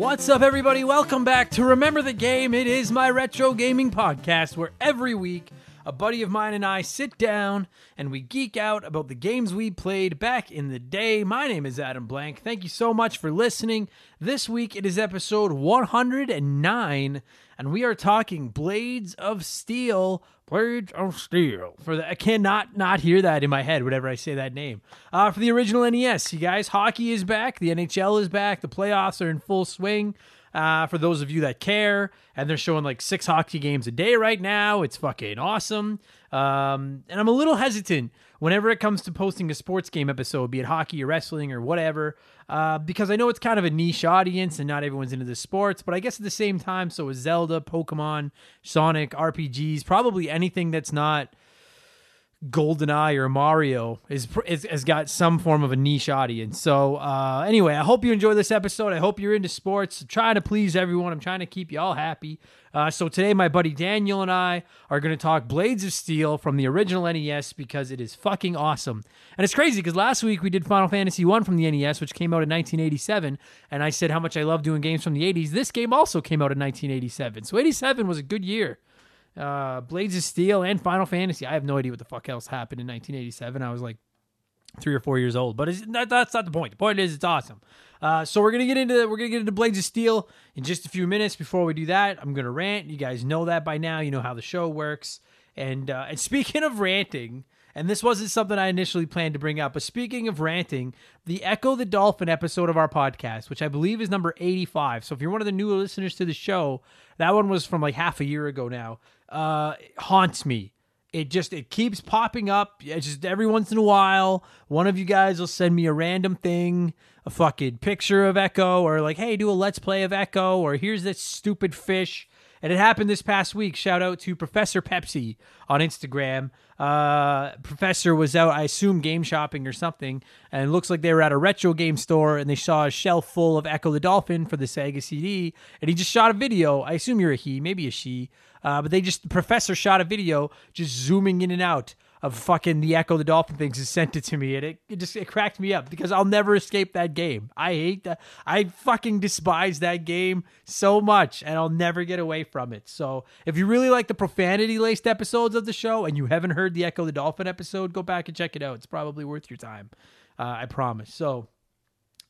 What's up, everybody? Welcome back to Remember the Game. It is my retro gaming podcast where every week a buddy of mine and I sit down and we geek out about the games we played back in the day. My name is Adam Blank. Thank you so much for listening. This week it is episode 109, and we are talking Blades of Steel. Blades of Steel. For the, I cannot not hear that in my head whenever I say that name. Uh, for the original NES, you guys, hockey is back. The NHL is back. The playoffs are in full swing. Uh, for those of you that care, and they're showing like six hockey games a day right now. It's fucking awesome. Um, and I'm a little hesitant whenever it comes to posting a sports game episode, be it hockey or wrestling or whatever, uh, because I know it's kind of a niche audience and not everyone's into the sports. But I guess at the same time, so is Zelda, Pokemon, Sonic, RPGs, probably anything that's not GoldenEye or Mario is, is has got some form of a niche audience. So uh, anyway, I hope you enjoy this episode. I hope you're into sports. I'm trying to please everyone. I'm trying to keep you all happy. Uh, so today, my buddy Daniel and I are going to talk Blades of Steel from the original NES because it is fucking awesome. And it's crazy because last week we did Final Fantasy One from the NES, which came out in 1987, and I said how much I love doing games from the 80s. This game also came out in 1987, so 87 was a good year uh, Blades of Steel, and Final Fantasy. I have no idea what the fuck else happened in 1987. I was like three or four years old, but that, that's not the point. The point is it's awesome. Uh, so we're gonna get into we're gonna get into Blades of Steel in just a few minutes. Before we do that, I'm gonna rant. You guys know that by now. You know how the show works. And uh, and speaking of ranting, and this wasn't something I initially planned to bring up, but speaking of ranting, the Echo the Dolphin episode of our podcast, which I believe is number 85. So if you're one of the newer listeners to the show, that one was from like half a year ago now uh, haunts me. It just it keeps popping up. It's just every once in a while, one of you guys will send me a random thing, a fucking picture of Echo, or like, hey, do a let's play of Echo, or here's this stupid fish. And it happened this past week. Shout out to Professor Pepsi on Instagram. Uh, Professor was out, I assume, game shopping or something, and looks like they were at a retro game store and they saw a shelf full of Echo the Dolphin for the Sega CD, and he just shot a video. I assume you're a he, maybe a she, uh, but they just, the professor shot a video just zooming in and out of fucking the Echo the Dolphin things and sent it to me, and it, it just it cracked me up because I'll never escape that game. I hate that. I fucking despise that game so much, and I'll never get away from it. So if you really like the profanity laced episodes of the show and you haven't heard the Echo the Dolphin episode, go back and check it out. It's probably worth your time. Uh, I promise. So,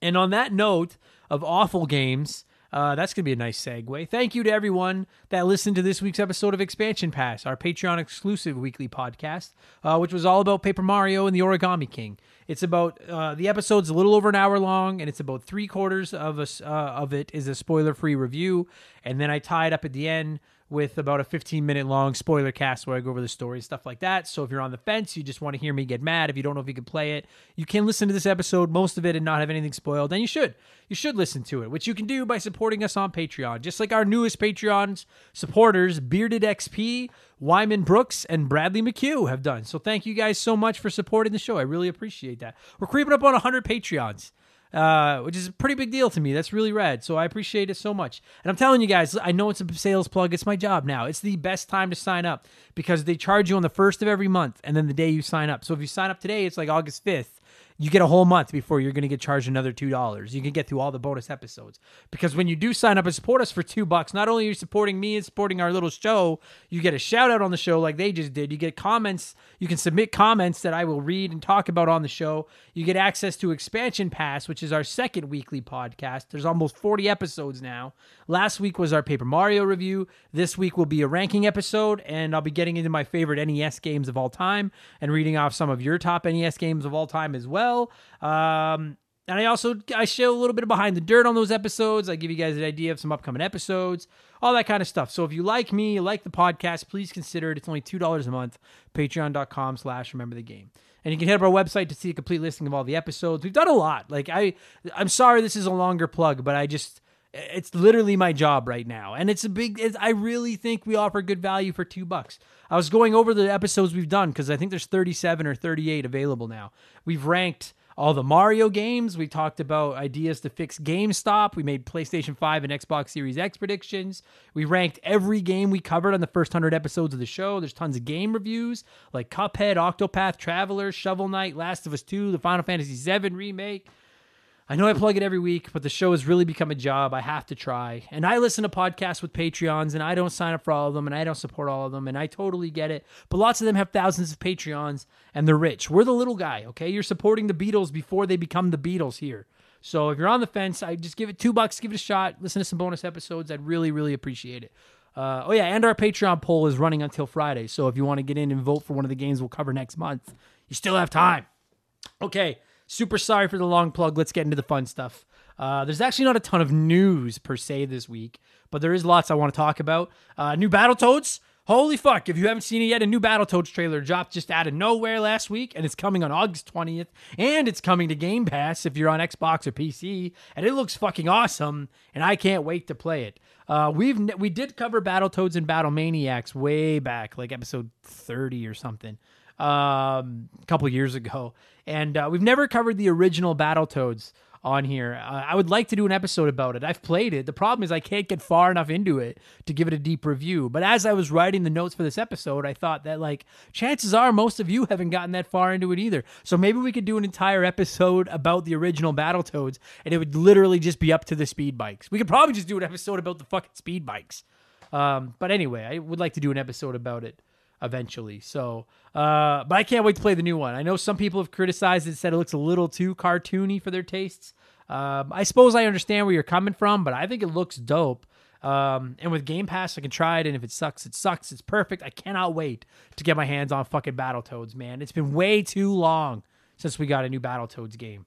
and on that note of awful games. Uh, that's going to be a nice segue. Thank you to everyone that listened to this week's episode of Expansion Pass, our Patreon exclusive weekly podcast, uh, which was all about Paper Mario and the Origami King. It's about uh, the episode's a little over an hour long, and it's about three quarters of a, uh, of it is a spoiler free review, and then I tie it up at the end with about a 15 minute long spoiler cast where I go over the story, and stuff like that. So if you're on the fence, you just want to hear me get mad, if you don't know if you can play it, you can listen to this episode, most of it, and not have anything spoiled. And you should. You should listen to it, which you can do by supporting us on Patreon. Just like our newest Patreon supporters, Bearded XP, Wyman Brooks, and Bradley McHugh have done. So thank you guys so much for supporting the show. I really appreciate that. We're creeping up on 100 Patreons uh, which is a pretty big deal to me. That's really rad. So I appreciate it so much. And I'm telling you guys, I know it's a sales plug. It's my job now. It's the best time to sign up because they charge you on the first of every month and then the day you sign up. So if you sign up today, it's like August 5th you get a whole month before you're going to get charged another two dollars. You can get through all the bonus episodes because when you do sign up and support us for two bucks, not only are you supporting me and supporting our little show, you get a shout out on the show like they just did. You get comments. You can submit comments that I will read and talk about on the show. You get access to Expansion Pass, which is our second weekly podcast. There's almost 40 episodes now. Last week was our Paper Mario review. This week will be a ranking episode, and I'll be getting into my favorite NES games of all time and reading off some of your top NES games of all time as well well. Um, and I also I show a little bit of behind the dirt on those episodes. I give you guys an idea of some upcoming episodes, all that kind of stuff. So if you like me, you like the podcast, please consider it. It's only two dollars a month. Patreon.com slash remember the game. And you can hit up our website to see a complete listing of all the episodes. We've done a lot. Like I I'm sorry this is a longer plug, but I just it's literally my job right now. And it's a big it's, i really think we offer good value for two bucks. I was going over the episodes we've done because i think there's 37 or 38 available now. We've ranked all the mario games. We talked about ideas to fix gamestop. We made playstation 5 and xbox series x predictions. We ranked every game we covered on the first 100 episodes of the show. There's tons of game reviews like cuphead octopath traveler shovel knight last of us 2 the final fantasy 7 remake I know I plug it every week, but the show has really become a job. I have to try. And I listen to podcasts with Patreons, and I don't sign up for all of them, and I don't support all of them, and I totally get it. But lots of them have thousands of Patreons, and they're rich. We're the little guy, okay? You're supporting the Beatles before they become the Beatles here. So if you're on the fence, I just give it two bucks, give it a shot, listen to some bonus episodes. I'd really, really appreciate it. Uh, oh yeah, and our Patreon poll is running until Friday. So if you want to get in and vote for one of the games we'll cover next month, you still have time. Okay. Super sorry for the long plug. Let's get into the fun stuff. Uh, there's actually not a ton of news per se this week, but there is lots I want to talk about. Uh, new Battletoads. Holy fuck, if you haven't seen it yet, a new Battletoads trailer dropped just out of nowhere last week, and it's coming on August 20th, and it's coming to Game Pass if you're on Xbox or PC, and it looks fucking awesome, and I can't wait to play it. Uh, we've we did cover Battletoads and Battle Maniacs way back, like episode 30 or something um, a couple years ago, and uh, we've never covered the original Battletoads on here. Uh, I would like to do an episode about it. I've played it. The problem is I can't get far enough into it to give it a deep review. But as I was writing the notes for this episode, I thought that like chances are most of you haven't gotten that far into it either. So maybe we could do an entire episode about the original Battletoads and it would literally just be up to the speed bikes. We could probably just do an episode about the fucking speed bikes. Um, but anyway, I would like to do an episode about it eventually. So, uh, but I can't wait to play the new one. I know some people have criticized it, said it looks a little too cartoony for their tastes. Um, I suppose I understand where you're coming from, but I think it looks dope. Um, and with Game Pass, I can try it, and if it sucks, it sucks. It's perfect. I cannot wait to get my hands on fucking Battletoads, man. It's been way too long since we got a new Battletoads game.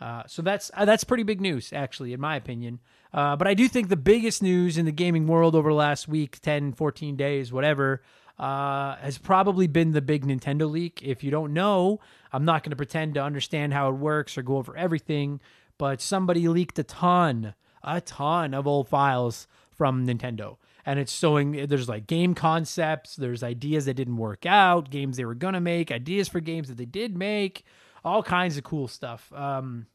Uh, so that's uh, that's pretty big news, actually, in my opinion. Uh, but I do think the biggest news in the gaming world over the last week, 10, 14 days, whatever, uh, has probably been the big Nintendo leak. If you don't know, I'm not going to pretend to understand how it works or go over everything, but somebody leaked a ton, a ton of old files from Nintendo. And it's showing there's like game concepts, there's ideas that didn't work out, games they were going to make, ideas for games that they did make, all kinds of cool stuff. Um,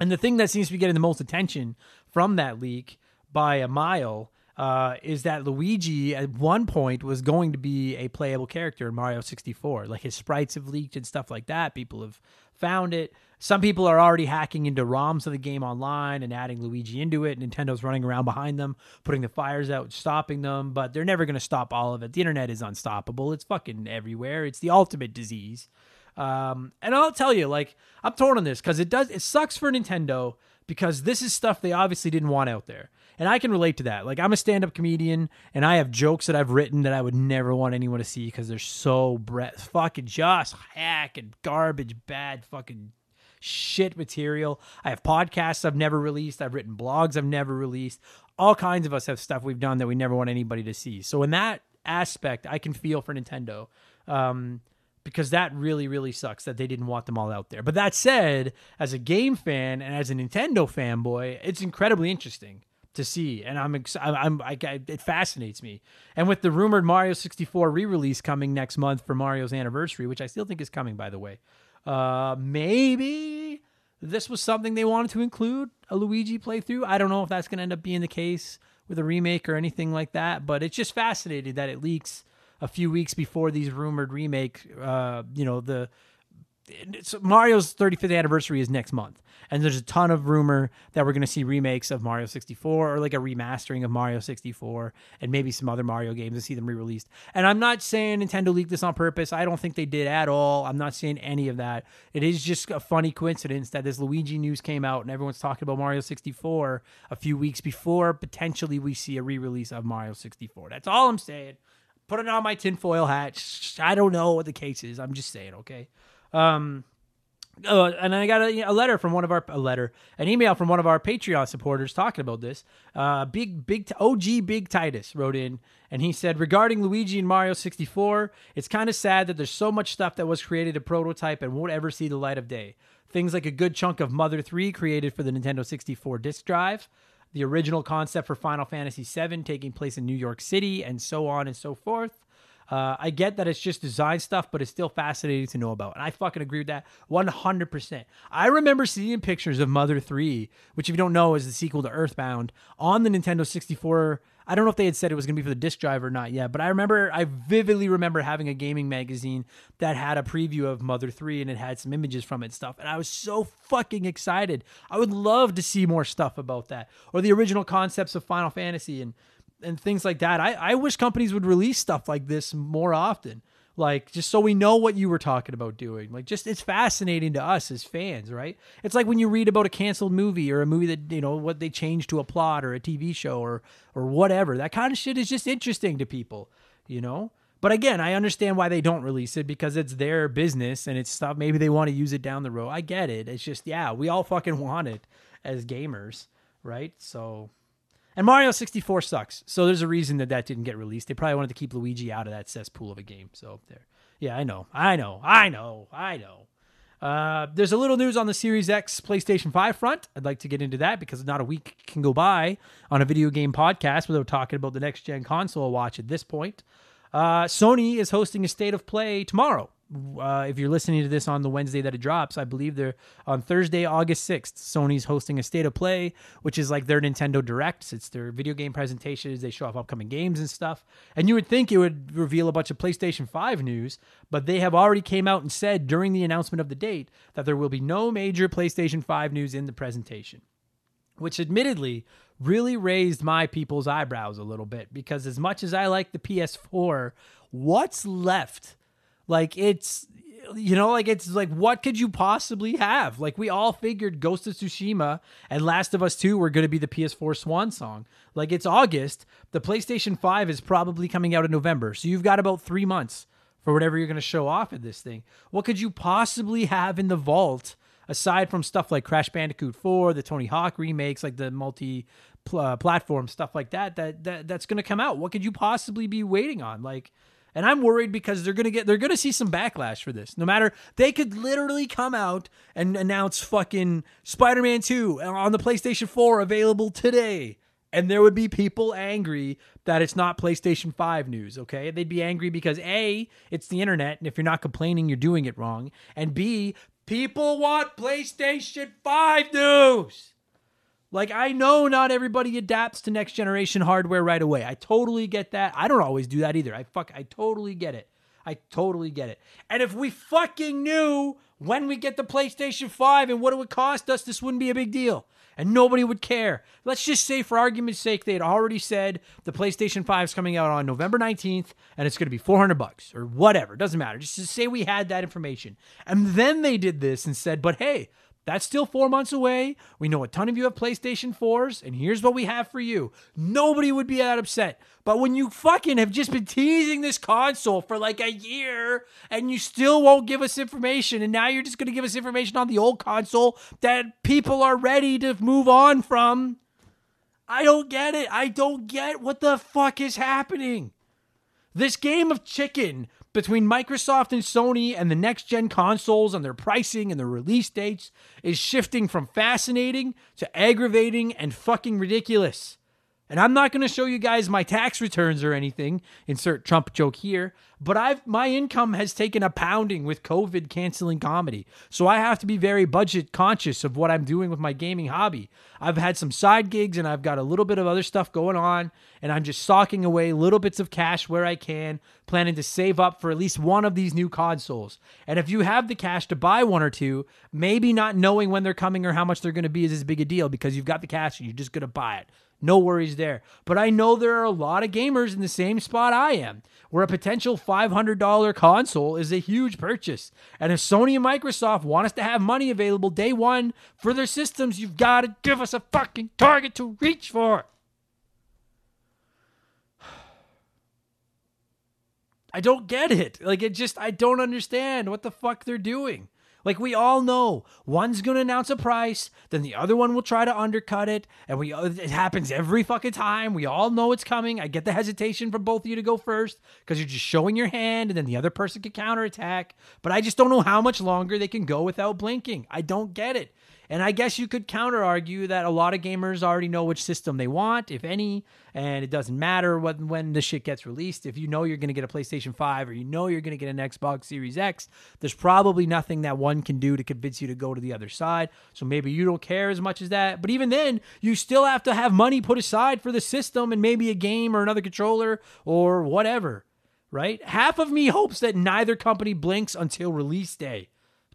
and the thing that seems to be getting the most attention from that leak by a mile uh, is that Luigi at one point was going to be a playable character in Mario 64. Like his sprites have leaked and stuff like that. People have found it. Some people are already hacking into ROMs of the game online and adding Luigi into it. Nintendo's running around behind them, putting the fires out, stopping them, but they're never going to stop all of it. The internet is unstoppable. It's fucking everywhere. It's the ultimate disease. Um, and I'll tell you, like, I'm torn on this because it does, it sucks for Nintendo because this is stuff they obviously didn't want out there. And I can relate to that. Like I'm a stand-up comedian and I have jokes that I've written that I would never want anyone to see because they're so bre- fucking just hack and garbage, bad fucking shit material. I have podcasts I've never released. I've written blogs I've never released. All kinds of us have stuff we've done that we never want anybody to see. So in that aspect, I can feel for Nintendo. Um, because that really really sucks that they didn't want them all out there. But that said, as a game fan and as a Nintendo fanboy, it's incredibly interesting to see, and I'm ex- I'm, I, it fascinates me. And with the rumored Mario 64 re-release coming next month for Mario's anniversary, which I still think is coming, by the way, uh, maybe this was something they wanted to include a Luigi playthrough. I don't know if that's going to end up being the case with a remake or anything like that, but it's just fascinating that it leaks a few weeks before these rumored remake. Uh, you know the Mario's 35th anniversary is next month, and there's a ton of rumor that we're going to see remakes of Mario 64 or like a remastering of Mario 64 and maybe some other Mario games to see them re-released. And I'm not saying Nintendo leaked this on purpose. I don't think they did at all. I'm not saying any of that. It is just a funny coincidence that this Luigi news came out and everyone's talking about Mario 64 a few weeks before potentially we see a re-release of Mario 64. That's all I'm saying putting on my tinfoil hat. I don't know what the case is. I'm just saying, okay. Um, uh, and I got a, a, letter from one of our a letter, an email from one of our Patreon supporters talking about this. Uh, big big OG Big Titus wrote in, and he said regarding Luigi and Mario 64, it's kind of sad that there's so much stuff that was created a prototype and won't ever see the light of day. Things like a good chunk of Mother 3 created for the Nintendo 64 disk drive, the original concept for Final Fantasy 7 taking place in New York City, and so on and so forth. Uh, I get that it's just design stuff, but it's still fascinating to know about. And I fucking agree with that 100%. I remember seeing pictures of Mother 3, which, if you don't know, is the sequel to Earthbound, on the Nintendo 64 I don't know if they had said it was going to be for the disc drive or not yet, but I remember, I vividly remember having a gaming magazine that had a preview of Mother 3 and it had some images from it and stuff. And I was so fucking excited. I would love to see more stuff about that or the original concepts of Final Fantasy and, and things like that. I, I wish companies would release stuff like this more often. Like just so we know what you were talking about doing. Like just it's fascinating to us as fans right? It's like when you read about a canceled movie or a movie that you know what they changed to a plot or a tv show or or whatever. That kind of shit is just interesting to people you know? But again i understand why they don't release it because it's their business and it's stuff maybe they want to use it down the road. I get it. It's just yeah we all fucking want it as gamers right? So and Mario 64 sucks. So there's a reason that that didn't get released. They probably wanted to keep Luigi out of that cesspool of a game. So there. Yeah, I know. I know. I know. I know. Uh, there's a little news on the Series X PlayStation 5 front. I'd like to get into that because not a week can go by on a video game podcast without talking about the next gen console watch at this point. Uh, Sony is hosting a state of play tomorrow uh, if you're listening to this on the Wednesday that it drops, I believe they're on Thursday, August 6th. Sony's hosting a state of play, which is like their Nintendo Directs. It's their video game presentations. They show off upcoming games and stuff. And you would think it would reveal a bunch of PlayStation 5 news, but they have already came out and said during the announcement of the date that there will be no major PlayStation 5 news in the presentation, which admittedly really raised my people's eyebrows a little bit because as much as I like the PS4, what's left? Like it's you know, like it's like what could you possibly have? Like we all figured Ghost of Tsushima and Last of Us 2 were going to be the PS4 swan song. Like it's August, the PlayStation 5 is probably coming out in November. So you've got about 3 months for whatever you're going to show off at this thing. What could you possibly have in the vault aside from stuff like Crash Bandicoot 4, the Tony Hawk remakes, like the multi uh, platform stuff like that that, that that's going to come out? What could you possibly be waiting on? Like and I'm worried because they're gonna get they're gonna see some backlash for this. No matter they could literally come out and announce fucking Spider-Man 2 on the PlayStation 4 available today. And there would be people angry that it's not PlayStation 5 news, okay? They'd be angry because A, it's the internet, and if you're not complaining, you're doing it wrong. And B, people want PlayStation 5 news. Like I know not everybody adapts to next generation hardware right away. I totally get that. I don't always do that either. I fuck I totally get it. I totally get it. And if we fucking knew when we get the PlayStation 5 and what it would cost us, this wouldn't be a big deal. And nobody would care. Let's just say, for argument's sake, they had already said the PlayStation 5 is coming out on November 19th and it's going to be 400 bucks or whatever. Doesn't matter. Just to say we had that information. And then they did this and said, but hey, that's still four months away. We know a ton of you have PlayStation 4s, and here's what we have for you. Nobody would be that upset. But when you fucking have just been teasing this console for like a year and you still won't give us information, and now you're just going to give us information on the old console that people are ready to move on from, I don't get it. I don't get what the fuck is happening. This game of chicken between Microsoft and Sony and the next gen consoles and their pricing and their release dates is shifting from fascinating to aggravating and fucking ridiculous. And I'm not going to show you guys my tax returns or anything, insert Trump joke here, but I've my income has taken a pounding with COVID canceling comedy. So I have to be very budget conscious of what I'm doing with my gaming hobby. I've had some side gigs and I've got a little bit of other stuff going on and I'm just socking away little bits of cash where I can, planning to save up for at least one of these new consoles. And if you have the cash to buy one or two, maybe not knowing when they're coming or how much they're going to be is as big a deal because you've got the cash and you're just going to buy it. No worries there. But I know there are a lot of gamers in the same spot I am, where a potential $500 console is a huge purchase. And if Sony and Microsoft want us to have money available day one for their systems, you've got to give us a fucking target to reach for. I don't get it. Like, it just, I don't understand what the fuck they're doing. Like we all know, one's going to announce a price, then the other one will try to undercut it, and we uh, it happens every fucking time. We all know it's coming. I get the hesitation for both of you to go first because you're just showing your hand, and then the other person can counterattack. But I just don't know how much longer they can go without blinking. I don't get it. And I guess you could counter argue that a lot of gamers already know which system they want, if any, and it doesn't matter when when the shit gets released. If you know you're going to get a PlayStation 5 or you know you're going to get an Xbox Series X, there's probably nothing that one can do to convince you to go to the other side. So maybe you don't care as much as that. But even then, you still have to have money put aside for the system and maybe a game or another controller or whatever, right? Half of me hopes that neither company blinks until release day.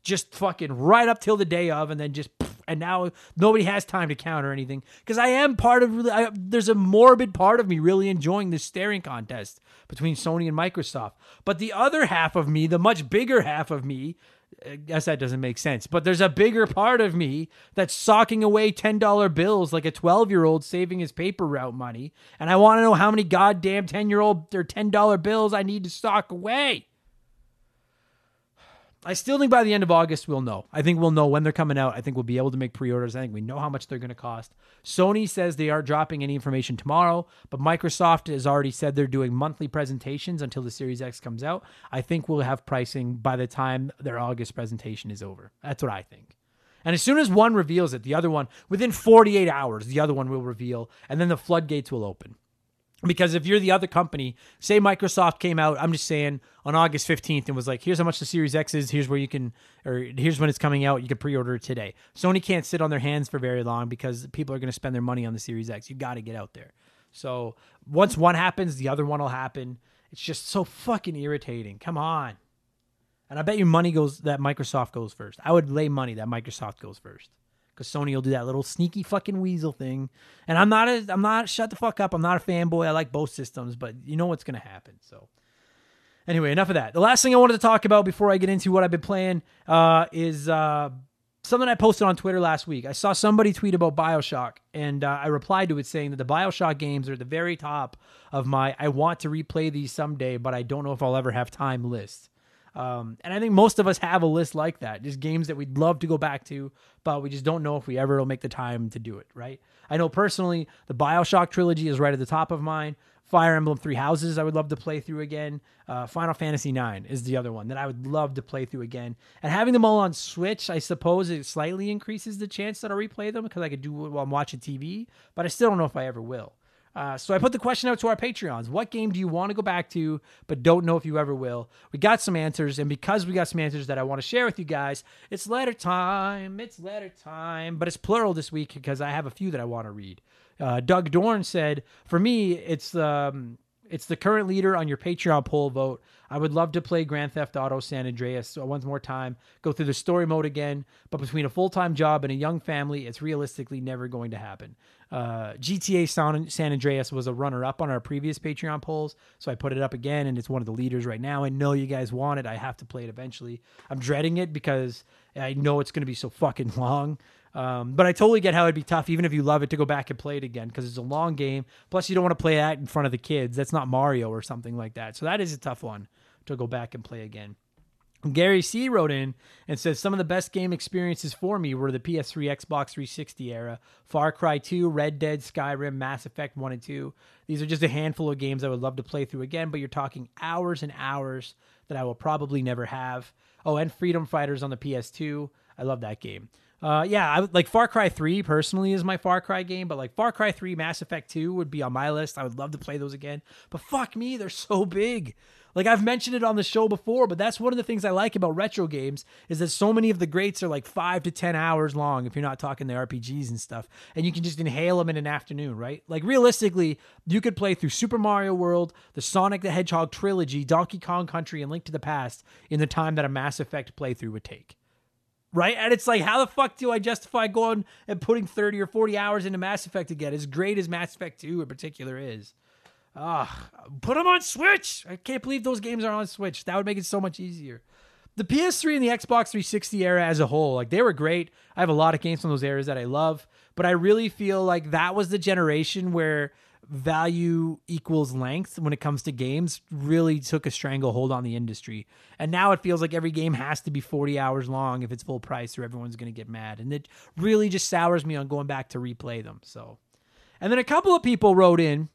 Just fucking right up till the day of and then just and now nobody has time to count or anything because I am part of. I, there's a morbid part of me really enjoying this staring contest between Sony and Microsoft. But the other half of me, the much bigger half of me, I guess that doesn't make sense. But there's a bigger part of me that's socking away ten dollar bills like a twelve year old saving his paper route money, and I want to know how many goddamn ten year old or ten dollar bills I need to sock away. I still think by the end of August we'll know. I think we'll know when they're coming out. I think we'll be able to make pre-orders. I think we know how much they're going to cost. Sony says they are dropping any information tomorrow, but Microsoft has already said they're doing monthly presentations until the Series X comes out. I think we'll have pricing by the time their August presentation is over. That's what I think. And as soon as one reveals it, the other one within 48 hours, the other one will reveal, and then the floodgates will open. Because if you're the other company, say Microsoft came out, I'm just saying on August 15th and was like, here's how much the Series X is, here's where you can, or here's when it's coming out, you can pre order it today. Sony can't sit on their hands for very long because people are going to spend their money on the Series X. You got to get out there. So once one happens, the other one will happen. It's just so fucking irritating. Come on. And I bet you money goes that Microsoft goes first. I would lay money that Microsoft goes first because Sony will do that little sneaky fucking weasel thing. And I'm not a, I'm not shut the fuck up. I'm not a fanboy. I like both systems, but you know what's gonna happen. So anyway, enough of that. The last thing I wanted to talk about before I get into what I've been playing uh, is uh, something I posted on Twitter last week. I saw somebody tweet about Bioshock, and uh, I replied to it saying that the Bioshock games are at the very top of my I want to replay these someday, but I don't know if I'll ever have time list. Um, and I think most of us have a list like that, just games that we'd love to go back to, but we just don't know if we ever will make the time to do it, right? I know personally the Bioshock trilogy is right at the top of mine. Fire Emblem Three Houses, I would love to play through again. Uh, Final Fantasy IX is the other one that I would love to play through again. And having them all on Switch, I suppose it slightly increases the chance that I'll replay them because I could do it while I'm watching TV, but I still don't know if I ever will. Uh, so I put the question out to our Patreons. What game do you want to go back to, but don't know if you ever will? We got some answers, and because we got some answers that I want to share with you guys, it's letter time. It's letter time, but it's plural this week because I have a few that I want to read. Uh, Doug Dorn said, "For me, it's um, it's the current leader on your Patreon poll vote. I would love to play Grand Theft Auto San Andreas once more time, go through the story mode again, but between a full time job and a young family, it's realistically never going to happen. Uh, GTA San, San Andreas was a runner up on our previous Patreon polls, so I put it up again, and it's one of the leaders right now. I know you guys want it. I have to play it eventually. I'm dreading it because I know it's going to be so fucking long. Um, but I totally get how it'd be tough, even if you love it, to go back and play it again because it's a long game. Plus, you don't want to play that in front of the kids. That's not Mario or something like that. So that is a tough one to go back and play again. Gary C wrote in and says some of the best game experiences for me were the PS3, Xbox 360 era, Far Cry 2, Red Dead, Skyrim, Mass Effect 1 and 2. These are just a handful of games I would love to play through again, but you're talking hours and hours that I will probably never have. Oh, and Freedom Fighters on the PS2. I love that game. Uh, yeah, I, like Far Cry 3 personally is my Far Cry game, but like Far Cry 3, Mass Effect 2 would be on my list. I would love to play those again. But fuck me, they're so big. Like I've mentioned it on the show before, but that's one of the things I like about retro games is that so many of the greats are like 5 to 10 hours long if you're not talking the RPGs and stuff. And you can just inhale them in an afternoon, right? Like realistically, you could play through Super Mario World, the Sonic the Hedgehog trilogy, Donkey Kong Country and Link to the Past in the time that a Mass Effect playthrough would take right? And it's like, how the fuck do I justify going and putting 30 or 40 hours into Mass Effect again, as great as Mass Effect 2 in particular is? Ah, put them on Switch. I can't believe those games are on Switch. That would make it so much easier. The PS3 and the Xbox 360 era as a whole, like they were great. I have a lot of games from those eras that I love, but I really feel like that was the generation where value equals length when it comes to games really took a stranglehold on the industry. And now it feels like every game has to be 40 hours long if it's full price or everyone's going to get mad. And it really just sours me on going back to replay them. So, and then a couple of people wrote in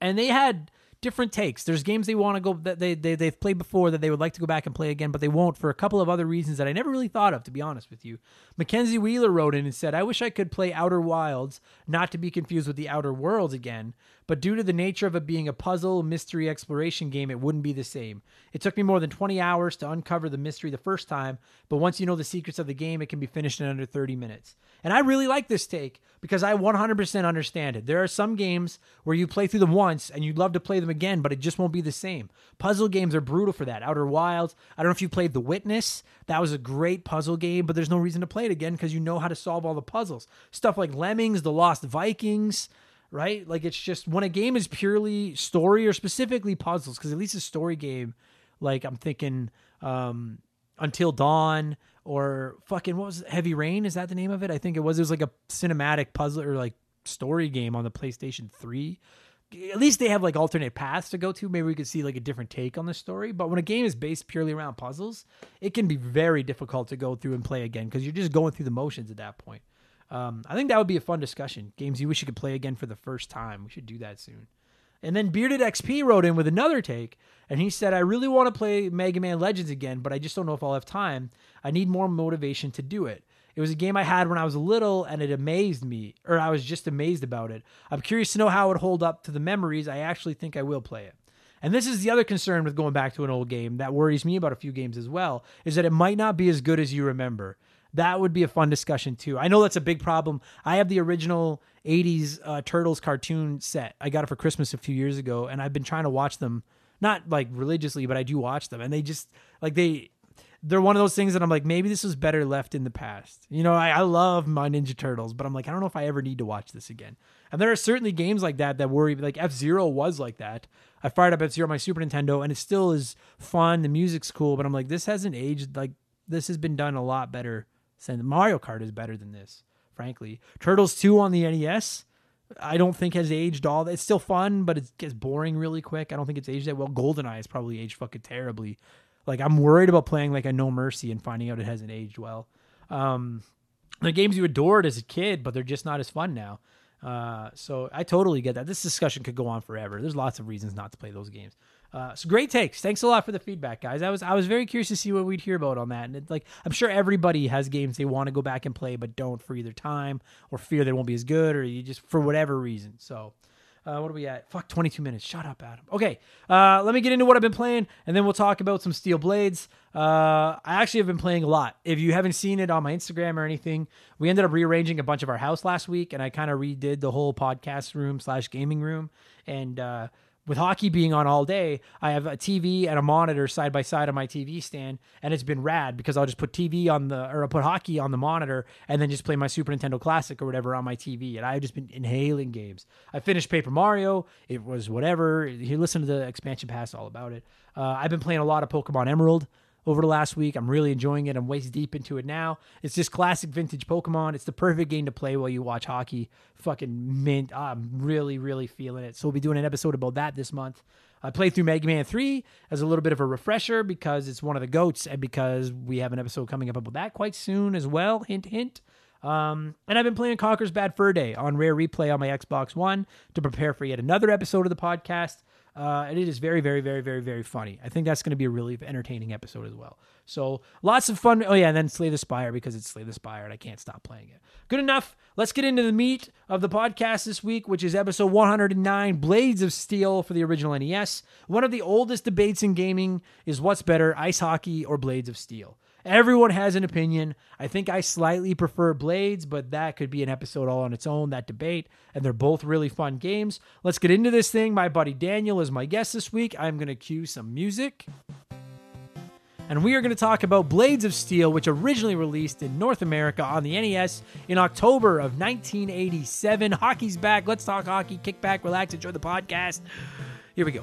and they had different takes. There's games they want to go that they, they they've played before that they would like to go back and play again, but they won't for a couple of other reasons that I never really thought of, to be honest with you. Mackenzie Wheeler wrote in and said, "I wish I could play Outer Wilds, not to be confused with the Outer Worlds again, but due to the nature of it being a puzzle mystery exploration game, it wouldn't be the same. It took me more than 20 hours to uncover the mystery the first time, but once you know the secrets of the game, it can be finished in under 30 minutes." And I really like this take because I 100% understand it. There are some games where you play through them once and you'd love to play them again, but it just won't be the same. Puzzle games are brutal for that. Outer Wilds, I don't know if you played The Witness. That was a great puzzle game, but there's no reason to play it again because you know how to solve all the puzzles. Stuff like Lemmings, The Lost Vikings, right? Like it's just when a game is purely story or specifically puzzles, because at least a story game, like I'm thinking um, Until Dawn or fucking what was it? Heavy Rain? Is that the name of it? I think it was. It was like a cinematic puzzle or like story game on the PlayStation 3. At least they have like alternate paths to go to. Maybe we could see like a different take on the story. But when a game is based purely around puzzles, it can be very difficult to go through and play again because you're just going through the motions at that point. Um, I think that would be a fun discussion. Games you wish you could play again for the first time. We should do that soon. And then Bearded XP wrote in with another take, and he said, I really want to play Mega Man Legends again, but I just don't know if I'll have time. I need more motivation to do it. It was a game I had when I was little, and it amazed me, or I was just amazed about it. I'm curious to know how it would hold up to the memories. I actually think I will play it. And this is the other concern with going back to an old game that worries me about a few games as well, is that it might not be as good as you remember that would be a fun discussion too. I know that's a big problem. I have the original 80s uh, Turtles cartoon set. I got it for Christmas a few years ago, and I've been trying to watch them, not like religiously, but I do watch them, and they just like they. They're one of those things that I'm like, maybe this was better left in the past. You know, I, I love my Ninja Turtles, but I'm like, I don't know if I ever need to watch this again. And there are certainly games like that that worry. Like F Zero was like that. I fired up F Zero my Super Nintendo, and it still is fun. The music's cool, but I'm like, this hasn't aged. Like this has been done a lot better saying Mario Kart is better than this, frankly. Turtles 2 on the NES, I don't think has aged all. that. It's still fun, but it gets boring really quick. I don't think it's aged that well. GoldenEye is probably aged fucking terribly. Like I'm worried about playing like a No Mercy and finding out it hasn't aged well. Um, the games you adored as a kid, but they're just not as fun now. Uh, so I totally get that. This discussion could go on forever. There's lots of reasons not to play those games. Uh, so great takes. Thanks a lot for the feedback, guys. I was I was very curious to see what we'd hear about on that. And it, like I'm sure everybody has games they want to go back and play but don't for either time or fear they won't be as good or you just for whatever reason. So Uh, what are we at? Fuck, 22 minutes. Shut up, Adam. Okay, uh, let me get into what I've been playing, and then we'll talk about some Steel Blades. Uh, I actually have been playing a lot. If you haven't seen it on my Instagram or anything, we ended up rearranging a bunch of our house last week, and I kind of redid the whole podcast room slash gaming room. And uh, with hockey being on all day, I have a TV and a monitor side by side on my TV stand, and it's been rad because I'll just put TV on the or I'll put hockey on the monitor and then just play my Super Nintendo Classic or whatever on my TV. And I've just been inhaling games. I finished Paper Mario. It was whatever. You listen to the expansion pass all about it. Uh, I've been playing a lot of Pokemon Emerald over the last week. I'm really enjoying it. I'm waist deep into it now. It's just classic vintage Pokemon. It's the perfect game to play while you watch hockey. Fucking mint. I'm really, really feeling it. So we'll be doing an episode about that this month. I played through Mega Man 3 as a little bit of a refresher because it's one of the goats and because we have an episode coming up about that quite soon as well. Hint, hint. Um, and I've been playing Conker's Bad Fur Day on Rare Replay on my Xbox One to prepare for yet another episode of the podcast. Uh, and it is very, very, very, very, very funny. I think that's going to be a really entertaining episode as well. So lots of fun. Oh yeah, and then Slay the Spire because it's Slay the Spire, and I can't stop playing it. Good enough. Let's get into the meat of the podcast this week, which is episode 109, Blades of Steel for the original NES. One of the oldest debates in gaming is what's better, ice hockey or Blades of Steel. Everyone has an opinion. I think I slightly prefer Blades, but that could be an episode all on its own, that debate. And they're both really fun games. Let's get into this thing. My buddy Daniel is my guest this week. I'm going to cue some music. And we are going to talk about Blades of Steel, which originally released in North America on the NES in October of 1987. Hockey's back. Let's talk hockey. Kick back, relax, enjoy the podcast. Here we go.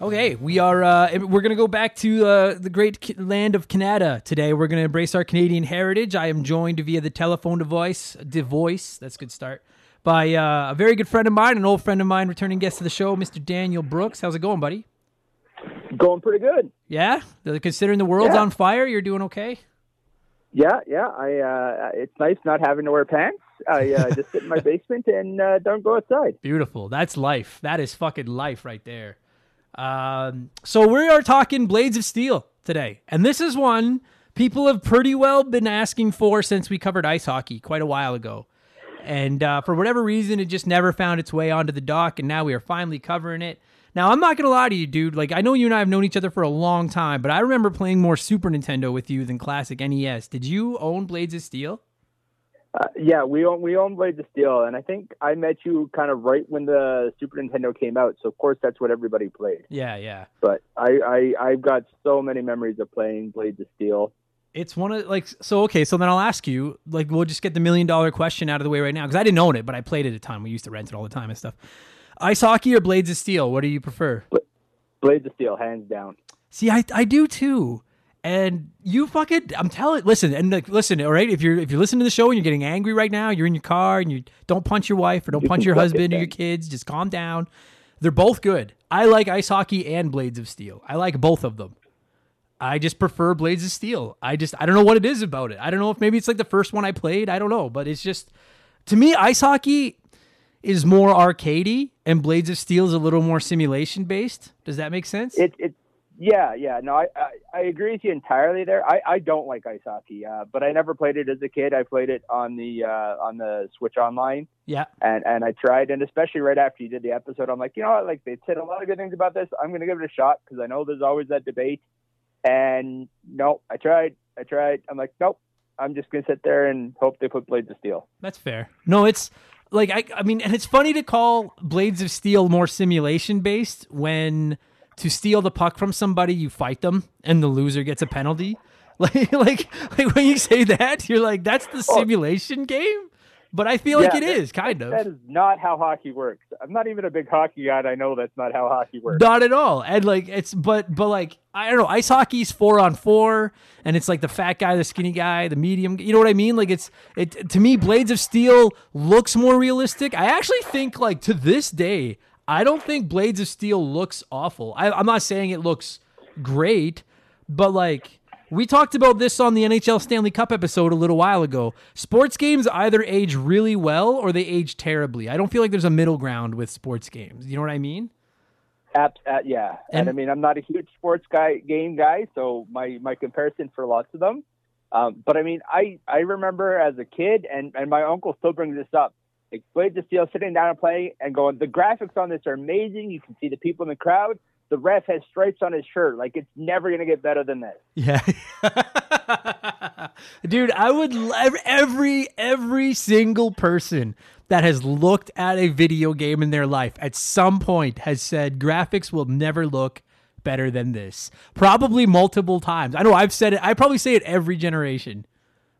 Okay, we are. Uh, we're gonna go back to uh, the great land of Canada today. We're gonna embrace our Canadian heritage. I am joined via the telephone device, device. That's a good start. By uh, a very good friend of mine, an old friend of mine, returning guest to the show, Mr. Daniel Brooks. How's it going, buddy? Going pretty good. Yeah, considering the world's Yeah. on fire, you're doing okay. Yeah, yeah. I uh, it's nice not having to wear pants. I uh, just sit in my basement and uh, don't go outside. Beautiful. That's life. That is fucking life right there. Um, so we are talking Blades of Steel today, and this is one people have pretty well been asking for since we covered ice hockey quite a while ago. And uh, for whatever reason, it just never found its way onto the dock, and now we are finally covering it. Now, I'm not going to lie to you, dude. Like, I know you and I have known each other for a long time, but I remember playing more Super Nintendo with you than classic NES. Did you own Blades of Steel? Uh, yeah, we own we own Blades of Steel, and I think I met you kind of right when the Super Nintendo came out. So of course that's what everybody played. Yeah, yeah. But I I I've got so many memories of playing Blades of Steel. It's one of like so okay. So then I'll ask you like we'll just get the million dollar question out of the way right now because I didn't own it, but I played it a ton. We used to rent it all the time and stuff. Ice hockey or Blades of Steel? What do you prefer? Blades of Steel, hands down. See, I I do too. And you fucking, I'm telling, listen, and like, listen, all right. If you're if you're listening to the show and you're getting angry right now, you're in your car and you don't punch your wife or don't You punch your husband or your kids. Just calm down. They're both good. I like ice hockey and Blades of Steel. I like both of them. I just prefer Blades of Steel. I just I don't know what it is about it. I don't know if maybe it's like the first one I played. I don't know, but it's just to me ice hockey is more arcadey and Blades of Steel is a little more simulation based. Does that make sense? It it yeah yeah no I, I I agree with you entirely there. I I don't like ice hockey, uh, but I never played it as a kid. I played it on the uh, on the Switch Online. yeah. and and I tried, and especially right after you did the episode, I'm like, you know what, like they said a lot of good things about this. I'm going to give it a shot because I know there's always that debate. And no, I tried, I tried. I'm like, nope, I'm just going to sit there and hope they put Blades of Steel. That's fair. No, it's like I I mean, and it's funny to call Blades of Steel more simulation based when to steal the puck from somebody you fight them and the loser gets a penalty. Like like like when you say that, you're like that's the oh. simulation game. But I feel like Yeah, it that- is kind of. That is not how hockey works. I'm not even a big hockey guy, I know that's not how hockey works. Not at all. And like it's but but like I don't know, ice hockey's four on four and it's like the fat guy, the skinny guy, the medium you know what I mean? Like it's it to me Blades of Steel looks more realistic. I actually think like to this day, I don't think Blades of Steel looks awful. I, I'm not saying it looks great, but like we talked about this on the NHL Stanley Cup episode a little while ago. Sports games either age really well or they age terribly. I don't feel like there's a middle ground with sports games. You know what I mean? App, uh, yeah, and, And- I mean, I'm not a huge sports guy, game guy, so my my comparison for lots of them. Um, but I mean, I I remember as a kid, and and my uncle still brings this up. Like Blades of Steel, sitting down and playing, and going, the graphics on this are amazing. You can see the people in the crowd. The ref has stripes on his shirt. Like it's never gonna get better than this. Yeah. Dude, I would love every every single person that has looked at a video game in their life at some point has said graphics will never look better than this. Probably multiple times. I know I've said it. I probably say it every generation.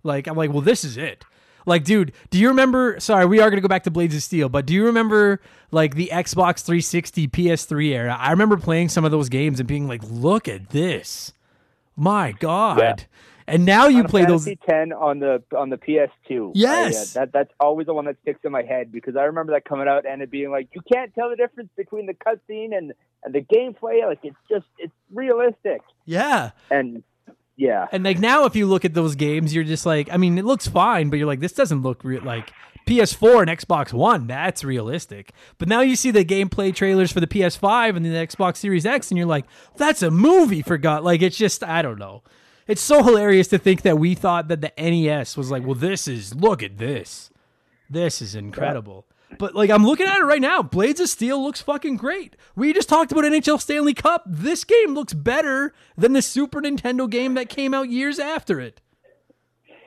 Like I'm like, well, this is it. Like, dude, do you remember? Sorry, we are gonna go back to Blades of Steel, but do you remember like the Xbox 360, PS3 era? I remember playing some of those games and being like, look at this, my god! Yeah. And now you play those. Fantasy 10 on the on the PS2. Yes. I, uh, that that's always the one that sticks in my head because I remember that coming out and it being like you can't tell the difference between the cutscene and and the gameplay. Like it's just it's realistic Yeah, and yeah. and like now, if you look at those games, you're just like, I mean, it looks fine, but you're like, this doesn't look real. Like PS4 and Xbox One, that's realistic. But now you see the gameplay trailers for the PS5 and the Xbox Series X, and you're like, that's a movie for God. Like it's just, I don't know. It's so hilarious to think that we thought that the NES was like, well, this is look at this, this is incredible. But like I'm looking at it right now, Blades of Steel looks fucking great. We just talked about NHL Stanley Cup. This game looks better than the Super Nintendo game that came out years after it.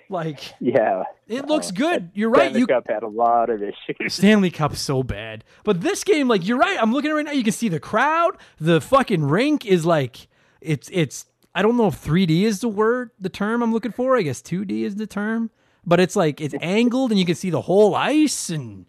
Like Yeah. it looks oh, good. You're right. Stanley You Cup had a lot of issues. Stanley Cup so bad. But this game, like you're right. I'm looking at it right now. You can see the crowd. The fucking rink is like it's it's. I don't know if 3D is the word, the term I'm looking for. I guess 2D is the term. But it's like it's angled and you can see the whole ice and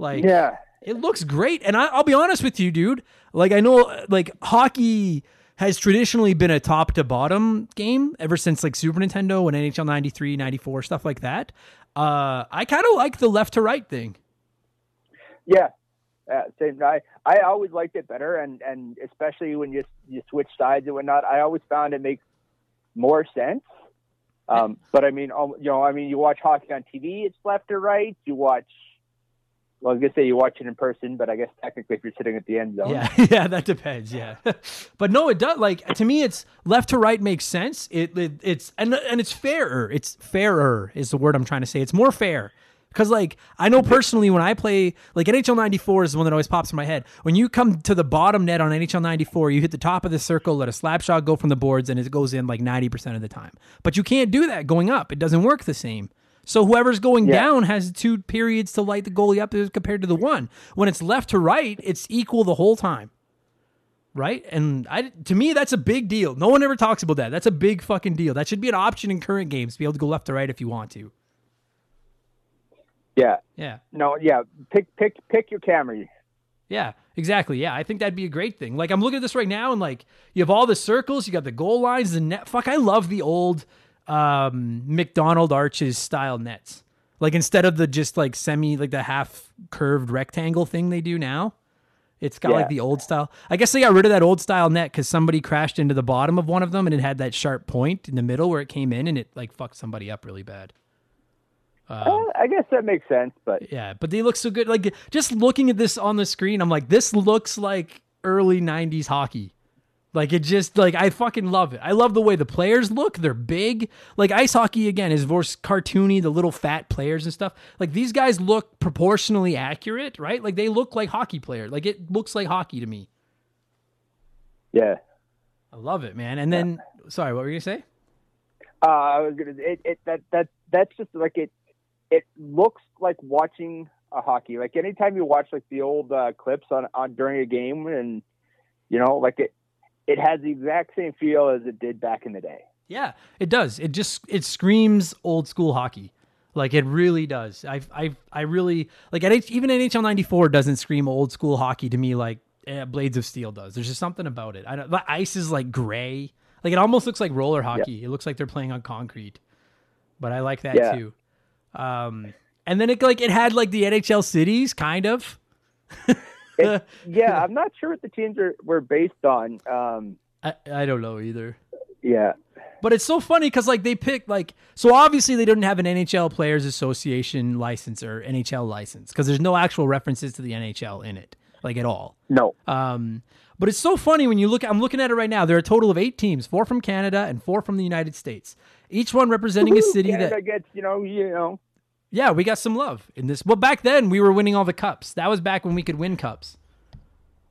like Yeah. it looks great. And I, I'll be honest with you, dude. Like I know, like hockey has traditionally been a top to bottom game ever since like Super Nintendo and NHL 93, 94, stuff like that. Uh, I kind of like the left to right thing. Yeah. Uh, same. I I always liked it better, and and especially when you you switch sides and whatnot, I always found it makes more sense. Um, but I mean, um, you know, I mean, you watch hockey on TV, it's left or right. You watch. Well, I was gonna say you watch it in person, but I guess technically, if you're sitting at the end zone, Yeah, yeah, that depends. Yeah, but no, it does. Like to me, it's left to right makes sense. It, it it's and and it's fairer. It's fairer is the word I'm trying to say. It's more fair Because like I know personally when I play like NHL 94 is the one that always pops in my head. When you come to the bottom net on NHL 94, you hit the top of the circle, let a slap shot go from the boards, and it goes in like 90% of the time. But you can't do that going up. It doesn't work the same. So whoever's going Yeah. down has two periods to light the goalie up as compared to the one. When it's left to right, it's equal the whole time. Right? And I to me that's a big deal. No one ever talks about that. That's a big fucking deal. That should be an option in current games to be able to go left to right if you want to. Yeah. Yeah. No. Yeah. Pick pick pick your camera. Yeah, exactly. Yeah, I think that'd be a great thing. Like I'm looking at this right now, and like you have all the circles, you got the goal lines, the net. Fuck, I love the old um, McDonald arches style nets. Like instead of the just like semi, like the half curved rectangle thing they do now, it's got Yeah. like the old style. I guess they got rid of that old style net because somebody crashed into the bottom of one of them, and it had that sharp point in the middle where it came in, and it like fucked somebody up really bad. Uh, I guess that makes sense, but Yeah, but they look so good. Like just looking at this on the screen, I'm like, this looks like early '90s hockey. Like it just like I fucking love it. I love the way the players look. They're big. Like ice hockey again is more cartoony. The little fat players and stuff. Like these guys look proportionally accurate, right? Like they look like hockey players. Like it looks like hockey to me. yeah. I love it, man. And then, sorry, what were you gonna say? Uh, I was gonna. It, it that that that's just like it. It looks like watching a hockey. Like anytime you watch like the old uh, clips on on during a game, and you know, like it, it has the exact same feel as it did back in the day. Yeah, it does. It just it screams old school hockey. Like it really does. I I I really like at H, even NHL '94 doesn't scream old school hockey to me like eh, Blades of Steel does. There's just something about it. I don't, the ice is like gray. Like it almost looks like roller hockey. It looks like they're playing on concrete. But I like that Yeah. too. Um, and then it like it had like the NHL cities kind of. It, yeah, I'm not sure what the teams are were based on. Um, I, I don't know either. yeah, But it's so funny because like they picked like so obviously they didn't have an NHL Players Association license or NHL license because there's no actual references to the NHL in it like at all. no, Um, but it's so funny when you look. I'm looking at it right now. There are a total of eight teams, four from Canada and four from the United States. Each one representing a city Canada that gets you know you know yeah we got some love in this. Well, back then we were winning all the cups. That was back when we could win cups.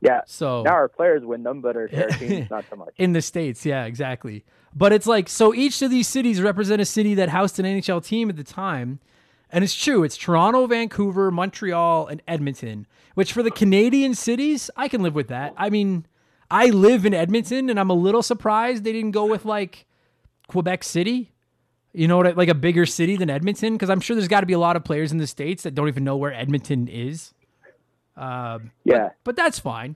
yeah. So Now our players win them, but our, teams not so much. in the states yeah exactly but it's like so each of these cities represent a city that housed an nhl team at the time and it's true it's toronto vancouver montreal and edmonton which for the canadian cities i can live with that i mean i live in edmonton and i'm a little surprised they didn't go with like quebec city you know what like a bigger city than edmonton because i'm sure there's got to be a lot of players in the states that don't even know where edmonton is um, Yeah, but that's fine.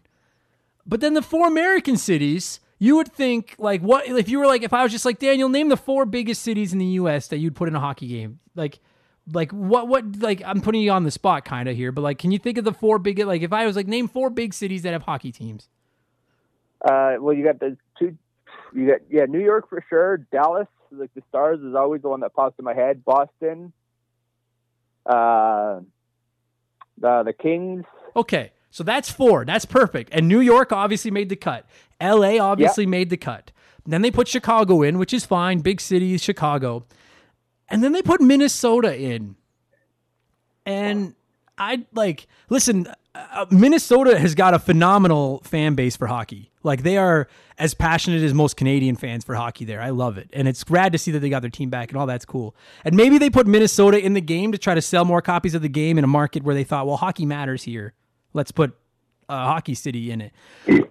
But then the four American cities, you would think like what if you were like if I was just like Daniel, name the four biggest cities in the U.S. that you'd put in a hockey game, like. Like what? What? Like I'm putting you on the spot, kind of here, but like, can you think of the four big? Like, if I was like, name four big cities that have hockey teams. Uh, well, you got the two. You got yeah, New York for sure. Dallas, like the Stars, is always the one that pops in my head. Boston, uh, the the Kings. Okay, so that's four. That's perfect. And New York obviously made the cut. L.A. obviously made the cut. Then they put Chicago in, which is fine. Big cities, Chicago. And then they put Minnesota in. And I like, listen, uh, Minnesota has got a phenomenal fan base for hockey. Like they are as passionate as most Canadian fans for hockey there. I love it. And it's rad to see that they got their team back and all that's cool. And maybe they put Minnesota in the game to try to sell more copies of the game in a market where they thought, well, hockey matters here. Let's put a hockey city in it.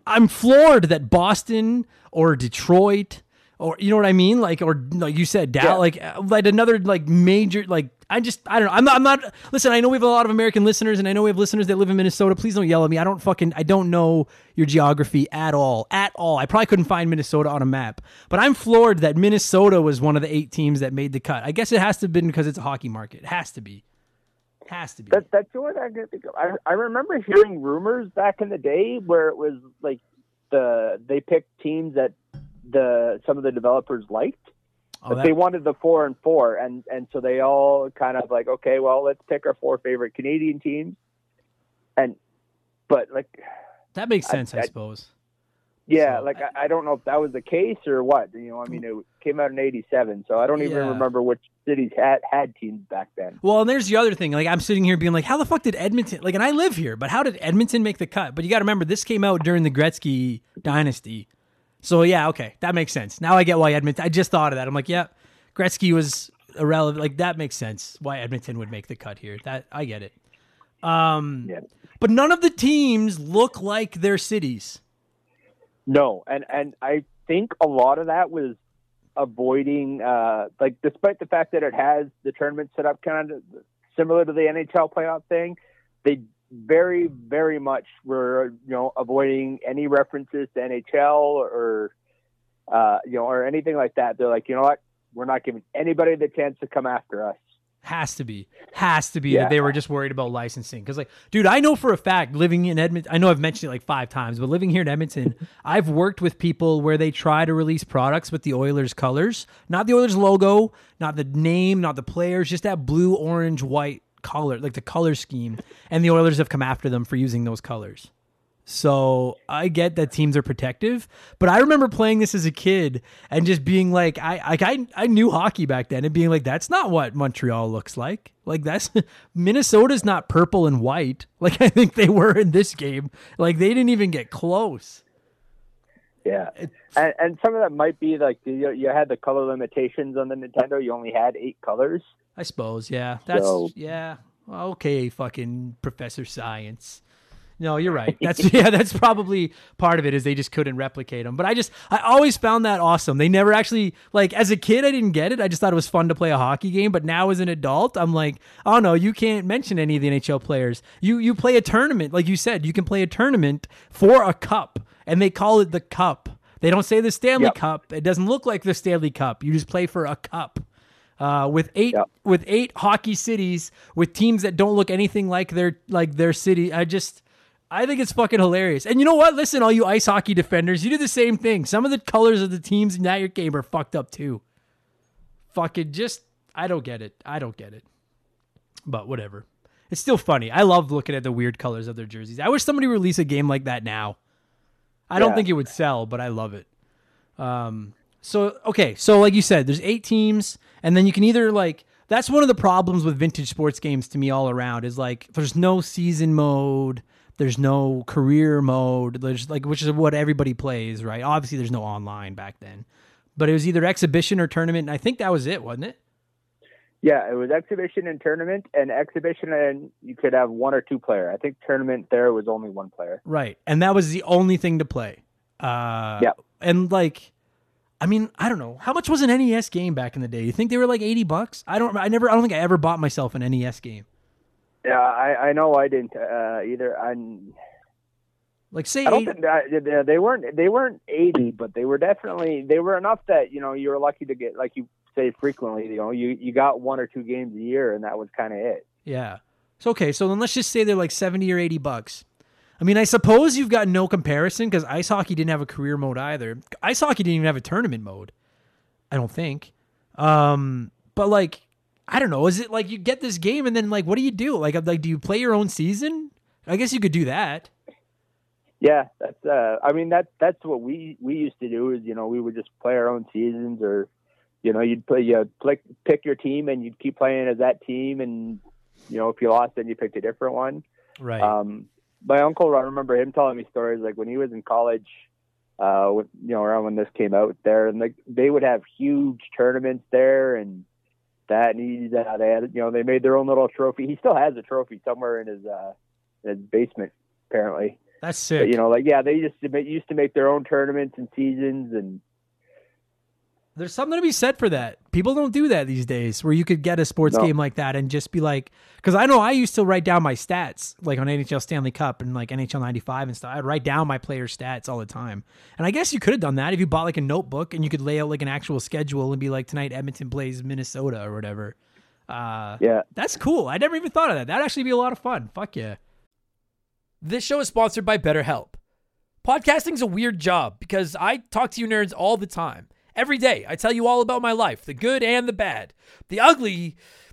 I'm floored that Boston or Detroit or you know what I mean, like or like you said, Dallas, Yeah. like uh, like another like major like I just I don't know. I'm not I'm not listen. I know we have a lot of American listeners, and I know we have listeners that live in Minnesota. Please don't yell at me. I don't fucking I don't know your geography at all at all. I probably couldn't find Minnesota on a map, but I'm floored that Minnesota was one of the eight teams that made the cut. I guess it has to have been because it's a hockey market. It has to be. Has to be. That, that's one I of. I, I remember hearing rumors back in the day where it was like the they picked teams that the some of the developers liked, Oh, but that- they wanted the four and four, and and so they all kind of like, okay, well, let's pick our four favorite Canadian teams, and but like, that makes sense, I, I- suppose. Yeah, So, like I, I don't know if that was the case or what. You know, I mean, it came out in '87, so I don't even Yeah. remember which cities had had teams back then. Well, and there's the other thing. Like I'm sitting here being like, how the fuck did Edmonton? Like, and I live here, but how did Edmonton make the cut? But you got to remember, this came out during the Gretzky dynasty. So yeah, okay, that makes sense. Now I get why Edmonton. I just thought of that. I'm like, yeah, Gretzky was irrelevant. Like that makes sense why Edmonton would make the cut here. That I get it. Um, Yeah. but none of the teams look like their cities. No, and and I think a lot of that was avoiding, uh, like, despite the fact that it has the tournament set up kind of similar to the NHL playoff thing, they very, very much we're you know, avoiding any references to NHL or, uh, you know, or anything like that. They're like, you know what, we're not giving anybody the chance to come after us. Has to be, has to be Yeah. that they were just worried about licensing. Because, like, dude, I know for a fact living in Edmonton. I know I've mentioned it like five times, but living here in Edmonton, I've worked with people where they try to release products with the Oilers colors, not the Oilers logo, not the name, not the players, just that blue, orange, white color, like the color scheme. And the Oilers have come after them for using those colors. So I get that teams are protective, but I remember playing this as a kid and just being like, I like I I knew hockey back then and being like, that's not what Montreal looks like. Like that's Minnesota's not purple and white like I think they were in this game. Like they didn't even get close. Yeah, and, and some of that might be like you, you had the color limitations on the Nintendo. You only had eight colors. I suppose, yeah. That's So- yeah. Okay, fucking Professor Science. No, you're right. That's yeah, that's probably part of it is they just couldn't replicate them. But I just I always found that awesome. They never actually like as a kid I didn't get it. I just thought it was fun to play a hockey game, but now as an adult, I'm like, "Oh no, you can't mention any of the NHL players. You you play a tournament, like you said, you can play a tournament for a cup and they call it the cup. They don't say the Stanley Yep. Cup. It doesn't look like the Stanley Cup. You just play for a cup uh, with eight Yep. with eight hockey cities with teams that don't look anything like their like their city. I just I think it's fucking hilarious. And you know what? Listen, all you ice hockey defenders, you do the same thing. Some of the colors of the teams in that your game are fucked up too. Fucking just I don't get it. I don't get it. But whatever. It's still funny. I love looking at the weird colors of their jerseys. I wish somebody would release a game like that now. I don't think it would sell, but I love it. Um, so okay, so like you said, there's eight teams, and then you can either like that's one of the problems with vintage sports games to me all around is like there's no season mode, there's no career mode, there's like which is what everybody plays, right? Obviously, there's no online back then, but it was either exhibition or tournament, and I think that was it, wasn't it? Yeah, it was exhibition and tournament, and exhibition and you could have one or two player. I think tournament there was only one player. Right. And that was the only thing to play. Uh, Yeah. And like, I mean, I don't know. How much was an NES game back in the day? You think they were like 80 bucks? I don't, I never, I don't think I ever bought myself an NES game. Yeah, I, I know I didn't uh, either. I, Like, say, I don't eight, think that, they- weren't they weren't eighty, but they were definitely they were enough that you know you were lucky to get like you say frequently. You know, you you got one or two games a year, and that was kind of it. yeah. So, okay. So then let's just say they're like 70 or 80 bucks. I mean, I suppose you've got no comparison because ice hockey didn't have a career mode either. Ice hockey didn't even have a tournament mode. I don't think. Um, but like, I don't know. Is it like you get this game and then like, what do you do? Like, like, do you play your own season? I guess you could do that. Yeah, that's. Uh, I mean that that's what we we used to do. Is you know we would just play our own seasons, or you know you'd play you pick pick your team and you'd keep playing as that team, and you know if you lost, then you picked a different one. Right. Um, my uncle, I remember him telling me stories like when he was in college, uh, with you know around when this came out there, and like they would have huge tournaments there, and that and he uh, they had you know they made their own little trophy. He still has a trophy somewhere in his uh, in his basement apparently. That's But, sick. you know, like yeah, they make, used to make their own tournaments and seasons, and There's something to be said for that. People don't do that these days where you could get a sports No. game like that and just be like, because I know I used to write down my stats like on NHL Stanley Cup and like NHL 95 and stuff. I'd write down my player stats all the time. And I guess you could have done that if you bought like a notebook and you could lay out like an actual schedule and be like, tonight Edmonton plays Minnesota or whatever. Uh, yeah, That's cool. I never even thought of that. That'd actually be a lot of fun. Fuck yeah. This show is sponsored by BetterHelp. Podcasting's a weird job because I talk to you nerds all the time. Every day, I tell you all about my life, the good and the bad. The ugly,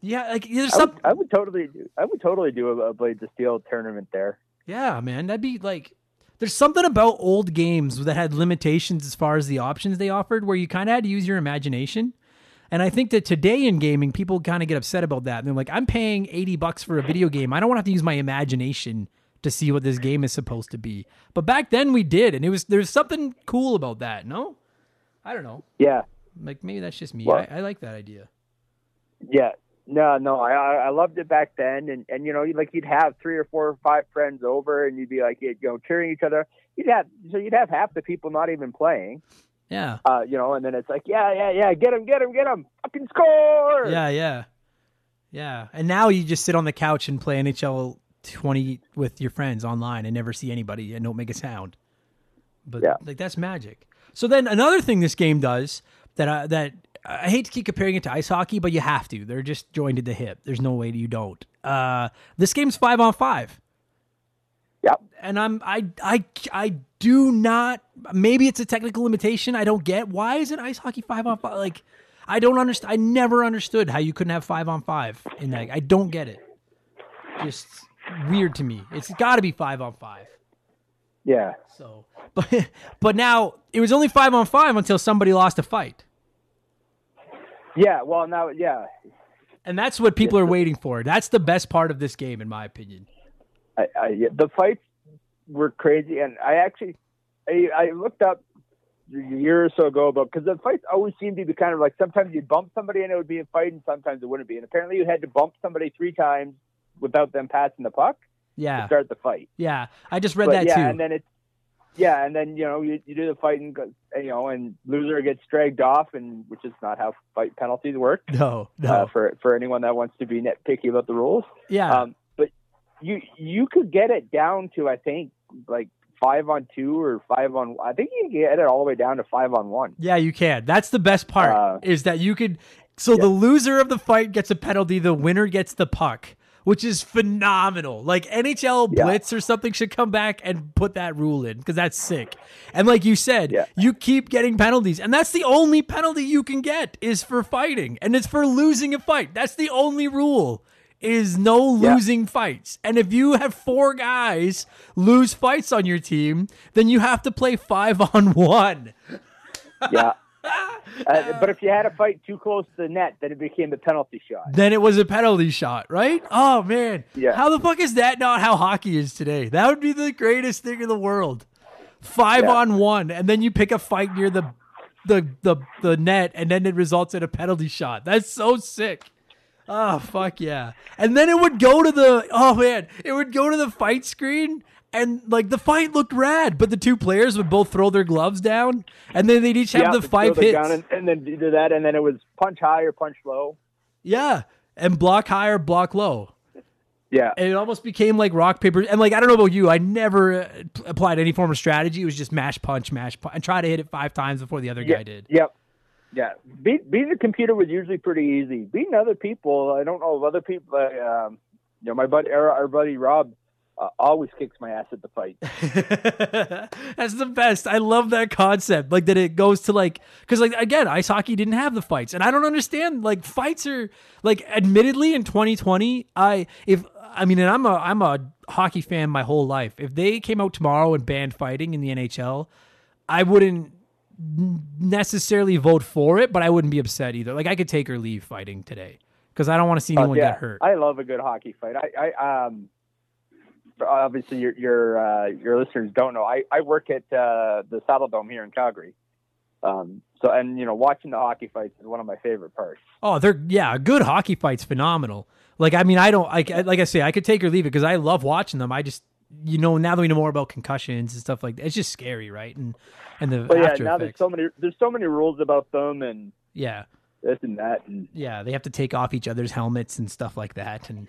Yeah, like there's I some. would, I would totally do. I would totally do a, a Blades of Steel tournament there. Yeah, man, that'd be like. There's something about old games that had limitations as far as the options they offered, where you kind of had to use your imagination. And I think that today in gaming, people kind of get upset about that. And they're like, I'm paying 80 bucks for a video game. I don't want to have to use my imagination to see what this game is supposed to be. But back then we did, and it was there's something cool about that. No, I don't know. Yeah, Like maybe that's just me. Well- I, I like that idea. yeah. No, no, I I loved it back then, and and you know, like you'd have three or four or five friends over, and you'd be like, you know, cheering each other. You'd have so you'd have half the people not even playing, Yeah, uh, you know, and then it's like, yeah, yeah, yeah, get him, get him, get him, fucking score. yeah, yeah, yeah. And now you just sit on the couch and play NHL 20 with your friends online and never see anybody and don't make a sound. But Yeah. like that's magic. So then another thing this game does that I, that I hate to keep comparing it to ice hockey, but you have to. They're just joined at the hip. There's no way you don't. Uh, this game's five on five. Yep. and I'm I I I do not. Maybe it's a technical limitation. I don't get why is it ice hockey five on five? Like I don't understand. I never understood how you couldn't have five on five in that. I don't get it. Just weird to me. It's got to be five on five. Yeah. So, but but now it was only five on five until somebody lost a fight, Yeah. Well, now, yeah, and that's what people are waiting for. That's the best part of this game, in my opinion. I, I, yeah, the fights were crazy, and I actually, I, I looked up a year or so ago about because the fights always seemed to be kind of like sometimes you'd bump somebody and it would be a fight, and sometimes it wouldn't be. And apparently, you had to bump somebody three times without them passing the puck Yeah. to start the fight. yeah. I just read but that yeah, too. and then it's yeah, and then you know you, you do the fight and you know and loser gets dragged off, and which is not how fight penalties work. no, no. Uh, for for anyone that wants to be nitpicky about the rules. yeah, Um, but you you could get it down to I think like five on two or five on. I think you can get it all the way down to five on one. Yeah, you can. That's the best part Uh, is that you could. So the loser of the fight gets a penalty. The winner gets the puck, which is phenomenal. Like NHL Yeah. Blitz or something should come back and put that rule in because that's sick. And like you said, Yeah. you keep getting penalties, and that's the only penalty you can get is for fighting, and it's for losing a fight. That's the only rule. Is no Yeah. losing fights. And if you have four guys lose fights on your team, then you have to play five on one. Yeah. Uh, but if you had a fight too close to the net, then it became the penalty shot. then it was a penalty shot, right? Oh man, Yeah. How the fuck is that not how hockey is today? That would be the greatest thing in the world. Five Yeah. on one, and then you pick a fight near the the the the net, and then it results in a penalty shot. That's so sick. Oh fuck yeah! And then it would go to the oh man, it would go to the fight screen. And like the fight looked rad, but the two players would both throw their gloves down, and then they'd each have yeah, the five hits. and, and then do that, and then it was punch high or punch low. Yeah, and block high or block low. Yeah. And it almost became like rock paper. And like I don't know about you, I never uh, applied any form of strategy. It was just mash punch, mash punch, and try to hit it five times before the other yeah. guy did. Yep. Yeah. Beat, beating the computer was usually pretty easy. Beating other people, I don't know if other people. Uh, um, you know, my buddy, our buddy Rob, uh, always kicks my ass at the fight. That's the best. I love that concept. Like that it goes to like because like again, ice hockey didn't have the fights, and I don't understand. Like fights are like admittedly in 2020, I if I mean, and I'm a I'm a hockey fan my whole life. If they came out tomorrow and banned fighting in the NHL, I wouldn't necessarily vote for it, but I wouldn't be upset either. Like I could take or leave fighting today because I don't want to see Uh, anyone yeah, get hurt. I love a good hockey fight. I, I um, obviously your your uh, your listeners don't know. I I work at uh, the Saddledome here in Calgary. Um, so and you know watching the hockey fights is one of my favorite parts. Oh, they're yeah, a good hockey fight's phenomenal. Like I mean, I don't like like I say, I could take or leave it because I love watching them. I just you know now that we know more about concussions and stuff like that, it's just scary, right? And and the But yeah, now there's so many there's so many rules about them and yeah, this and that and yeah, they have to take off each other's helmets and stuff like that. And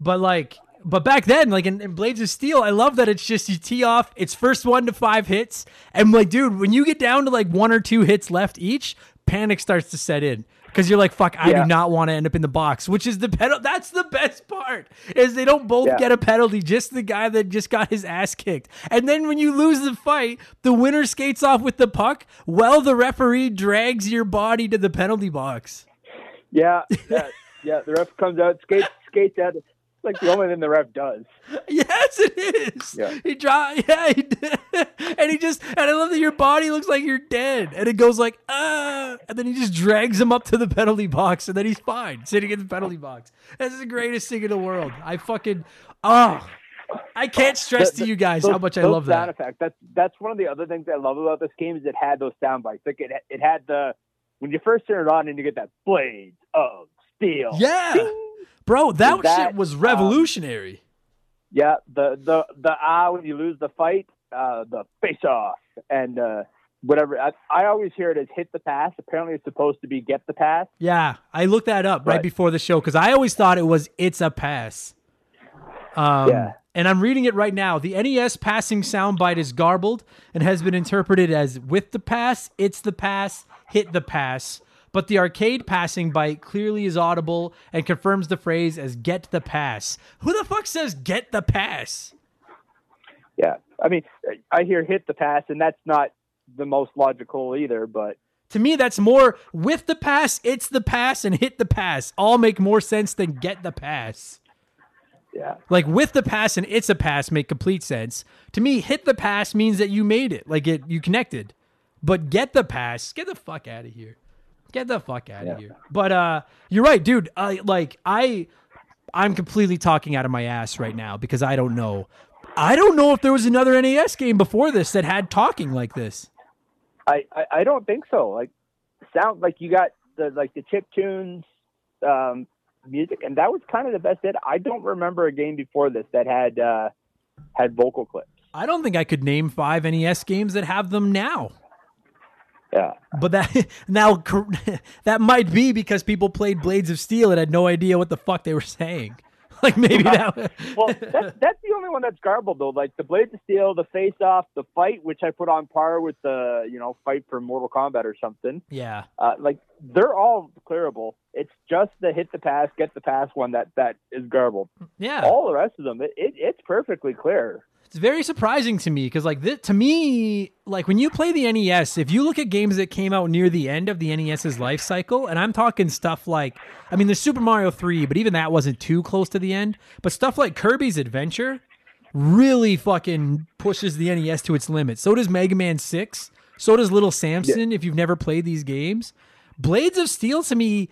but like but back then, like in, in Blades of Steel, I love that it's just you tee off, it's first one to five hits, and like, dude, when you get down to like one or two hits left each, panic starts to set in. Because you're like, fuck, I Yeah. do not want to end up in the box, which is the penalty. That's the best part is they don't both Yeah. get a penalty, just the guy that just got his ass kicked. And then when you lose the fight, the winner skates off with the puck while the referee drags your body to the penalty box. yeah yeah yeah. The ref comes out skates skates out. Like the only thing the ref does. Yes, it is. Yeah. He draw, yeah, he did. and he just, and I love that your body looks like you're dead, and it goes like, ah, and then he just drags him up to the penalty box, and then he's fine sitting in the penalty box. That's the greatest thing in the world. I fucking, oh, I can't stress to you guys how much I those love sound that. effects. That's that's one of the other things I love about this game is it had those sound bites. Like it it had the when you first turn it on and you get that blades of steel. Yeah, Ding! Bro, that, That, shit was um, revolutionary. Yeah, the the the ah when you lose the fight, uh, the face off, and uh, whatever. I, I always hear it as hit the pass. Apparently, it's supposed to be get the pass. Yeah, I looked that up right, Right. before the show because I always thought it was it's a pass. Um, Yeah. And I'm reading it right now. The NES passing soundbite is garbled and has been interpreted as with the pass, it's the pass, hit the pass. But the arcade passing bite clearly is audible and confirms the phrase as get the pass. Who the fuck says get the pass? Yeah, I mean, I hear hit the pass, and that's not the most logical either. But To me, that's more with the pass, it's the pass, and hit the pass. All make more sense than get the pass. yeah, Like with the pass and it's a pass make complete sense. To me, hit the pass means that you made it, like it you connected. But get the pass, get the fuck out of here. Get the fuck out of here. But uh you're right, dude. Like I I'm completely talking out of my ass right now because I don't know. I don't know if there was another NES game before this that had talking like this. I, I I don't think so. Like sound like you got the like the chip tunes um, music, and that was kind of the best hit. I don't remember a game before this that had uh, had vocal clips. I don't think I could name 5 NES games that have them now. Yeah. But that now that might be because people played Blades of Steel and had no idea what the fuck they were saying. Like maybe that. Well, that's, that's the only one that's garbled though. Like the Blades of Steel, the Face Off, the Fight, which I put on par with the you know Fight for Mortal Kombat or something. yeah, Uh, like they're all clearable. It's just the hit the pass, get the pass one that that is garbled. yeah. All the rest of them, it, it it's perfectly clear. It's very surprising to me because like this, to me, like when you play the NES, if you look at games that came out near the end of the NES's life cycle, and I'm talking stuff like, I mean, there's Super Mario Three, but even that wasn't too close to the end. But stuff like Kirby's Adventure really fucking pushes the NES to its limit. So does Mega Man Six. So does Little Samson. If you've never played these games, Blades of Steel to me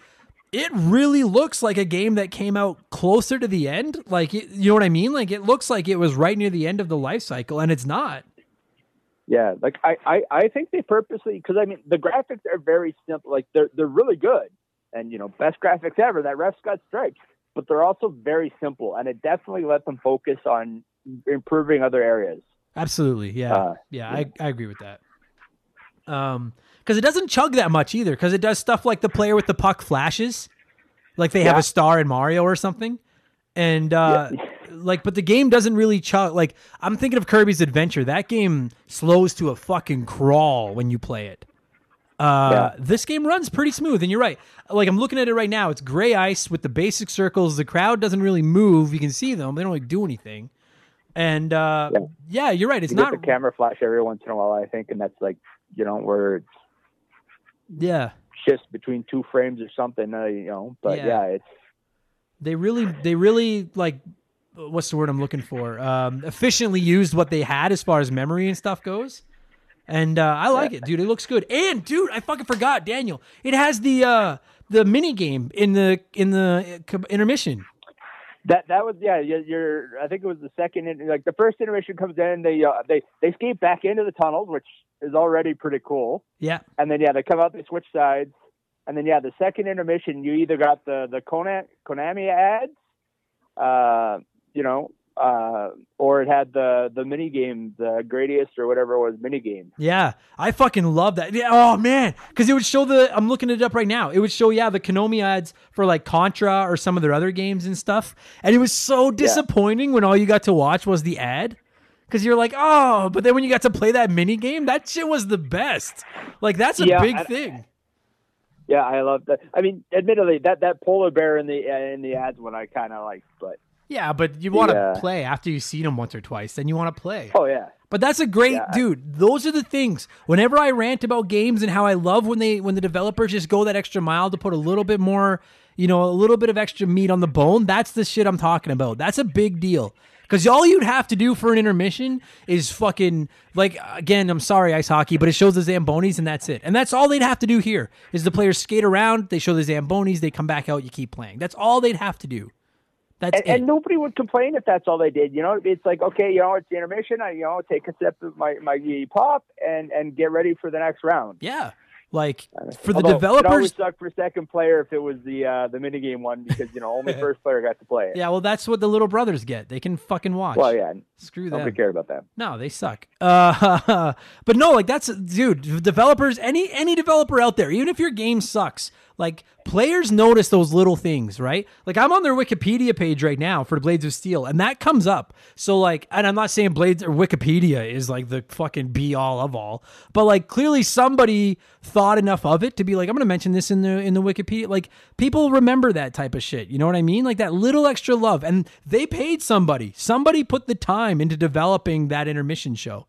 it really looks like a game that came out closer to the end. Like, it, you know what I mean? Like, it looks like it was right near the end of the life cycle, and it's not. Yeah, like I, I, I think they purposely because I mean the graphics are very simple. Like they're they're really good, and you know best graphics ever. That ref's got stripes, but they're also very simple, and it definitely let them focus on improving other areas. Absolutely, yeah, Uh, yeah, I, I agree with that. Um, because it doesn't chug that much either. Because it does stuff like the player with the puck flashes, like they have a star in Mario or something, and uh, like, but the game doesn't really chug. Like, I'm thinking of Kirby's Adventure. That game slows to a fucking crawl when you play it. Uh, this game runs pretty smooth, and you're right. Like I'm looking at it right now. It's gray ice with the basic circles. The crowd doesn't really move. You can see them. They don't like do anything. And uh, yeah. yeah. you're right. It's you not the camera flash every once in a while. I think, and that's like you know where it's yeah just between two frames or something. Uh, you know, but yeah. yeah, it's they really they really like what's the word I'm looking for? Um, efficiently used what they had as far as memory and stuff goes. And uh, I like yeah. it, dude. It looks good. And dude, I fucking forgot, Daniel. It has the uh, the mini game in the in the uh, intermission. That that was yeah. You're, I think it was the second. Like the first intermission comes in, they uh, they they skate back into the tunnels, which is already pretty cool. Yeah. And then yeah, they come out, they switch sides, and then yeah, the second intermission, you either got the the Konami, Konami ads, uh, you know, uh, or it had the the mini game, the greatest or whatever it was mini game. Yeah, I fucking love that. Yeah, oh man, because it would show the. I'm looking it up right now. It would show yeah the Konami ads for like Contra or some of their other games and stuff, and it was so disappointing yeah. when all you got to watch was the ad. Because you're like, oh, but then when you got to play that mini game, that shit was the best. Like that's a yeah, big I, thing. Yeah, I love that. I mean, admittedly, that that polar bear in the in the ads one I kind of like, but yeah, but you want to yeah. play after you've seen them once or twice. Then you want to play. Oh yeah. But that's a great yeah. dude. Those are the things. Whenever I rant about games and how I love when they when the developers just go that extra mile to put a little bit more, you know, a little bit of extra meat on the bone, that's the shit I'm talking about. That's a big deal. Because all you'd have to do for an intermission is fucking like again. I'm sorry, ice hockey, but it shows the zambonis and that's it. And that's all they'd have to do here is the players skate around, they show the zambonis, they come back out, you keep playing. That's all they'd have to do. That's and, and, nobody would complain if that's all they did. You know, it's like okay, you know, it's the intermission. I you know take a sip of my my pop and and get ready for the next round. Yeah, like for the developers, it always sucked for second player if it was the uh, the minigame one because you know only first player got to play it. Yeah, well, that's what the little brothers get. They can fucking watch. Well, yeah, screw them. Nobody care about that. No, they suck. Uh, but no, like that's dude. Developers, any any developer out there, even if your game sucks, like players notice those little things, right? Like I'm on their Wikipedia page right now for Blades of Steel, and that comes up. So like, and I'm not saying Blades or Wikipedia is like the fucking be all of all, but like clearly somebody thought enough of it to be like, I'm gonna mention this in the in the Wikipedia. Like people remember that type of shit. You know what I mean? Like that little extra love, and they paid somebody. Somebody put the time into developing that intermission show,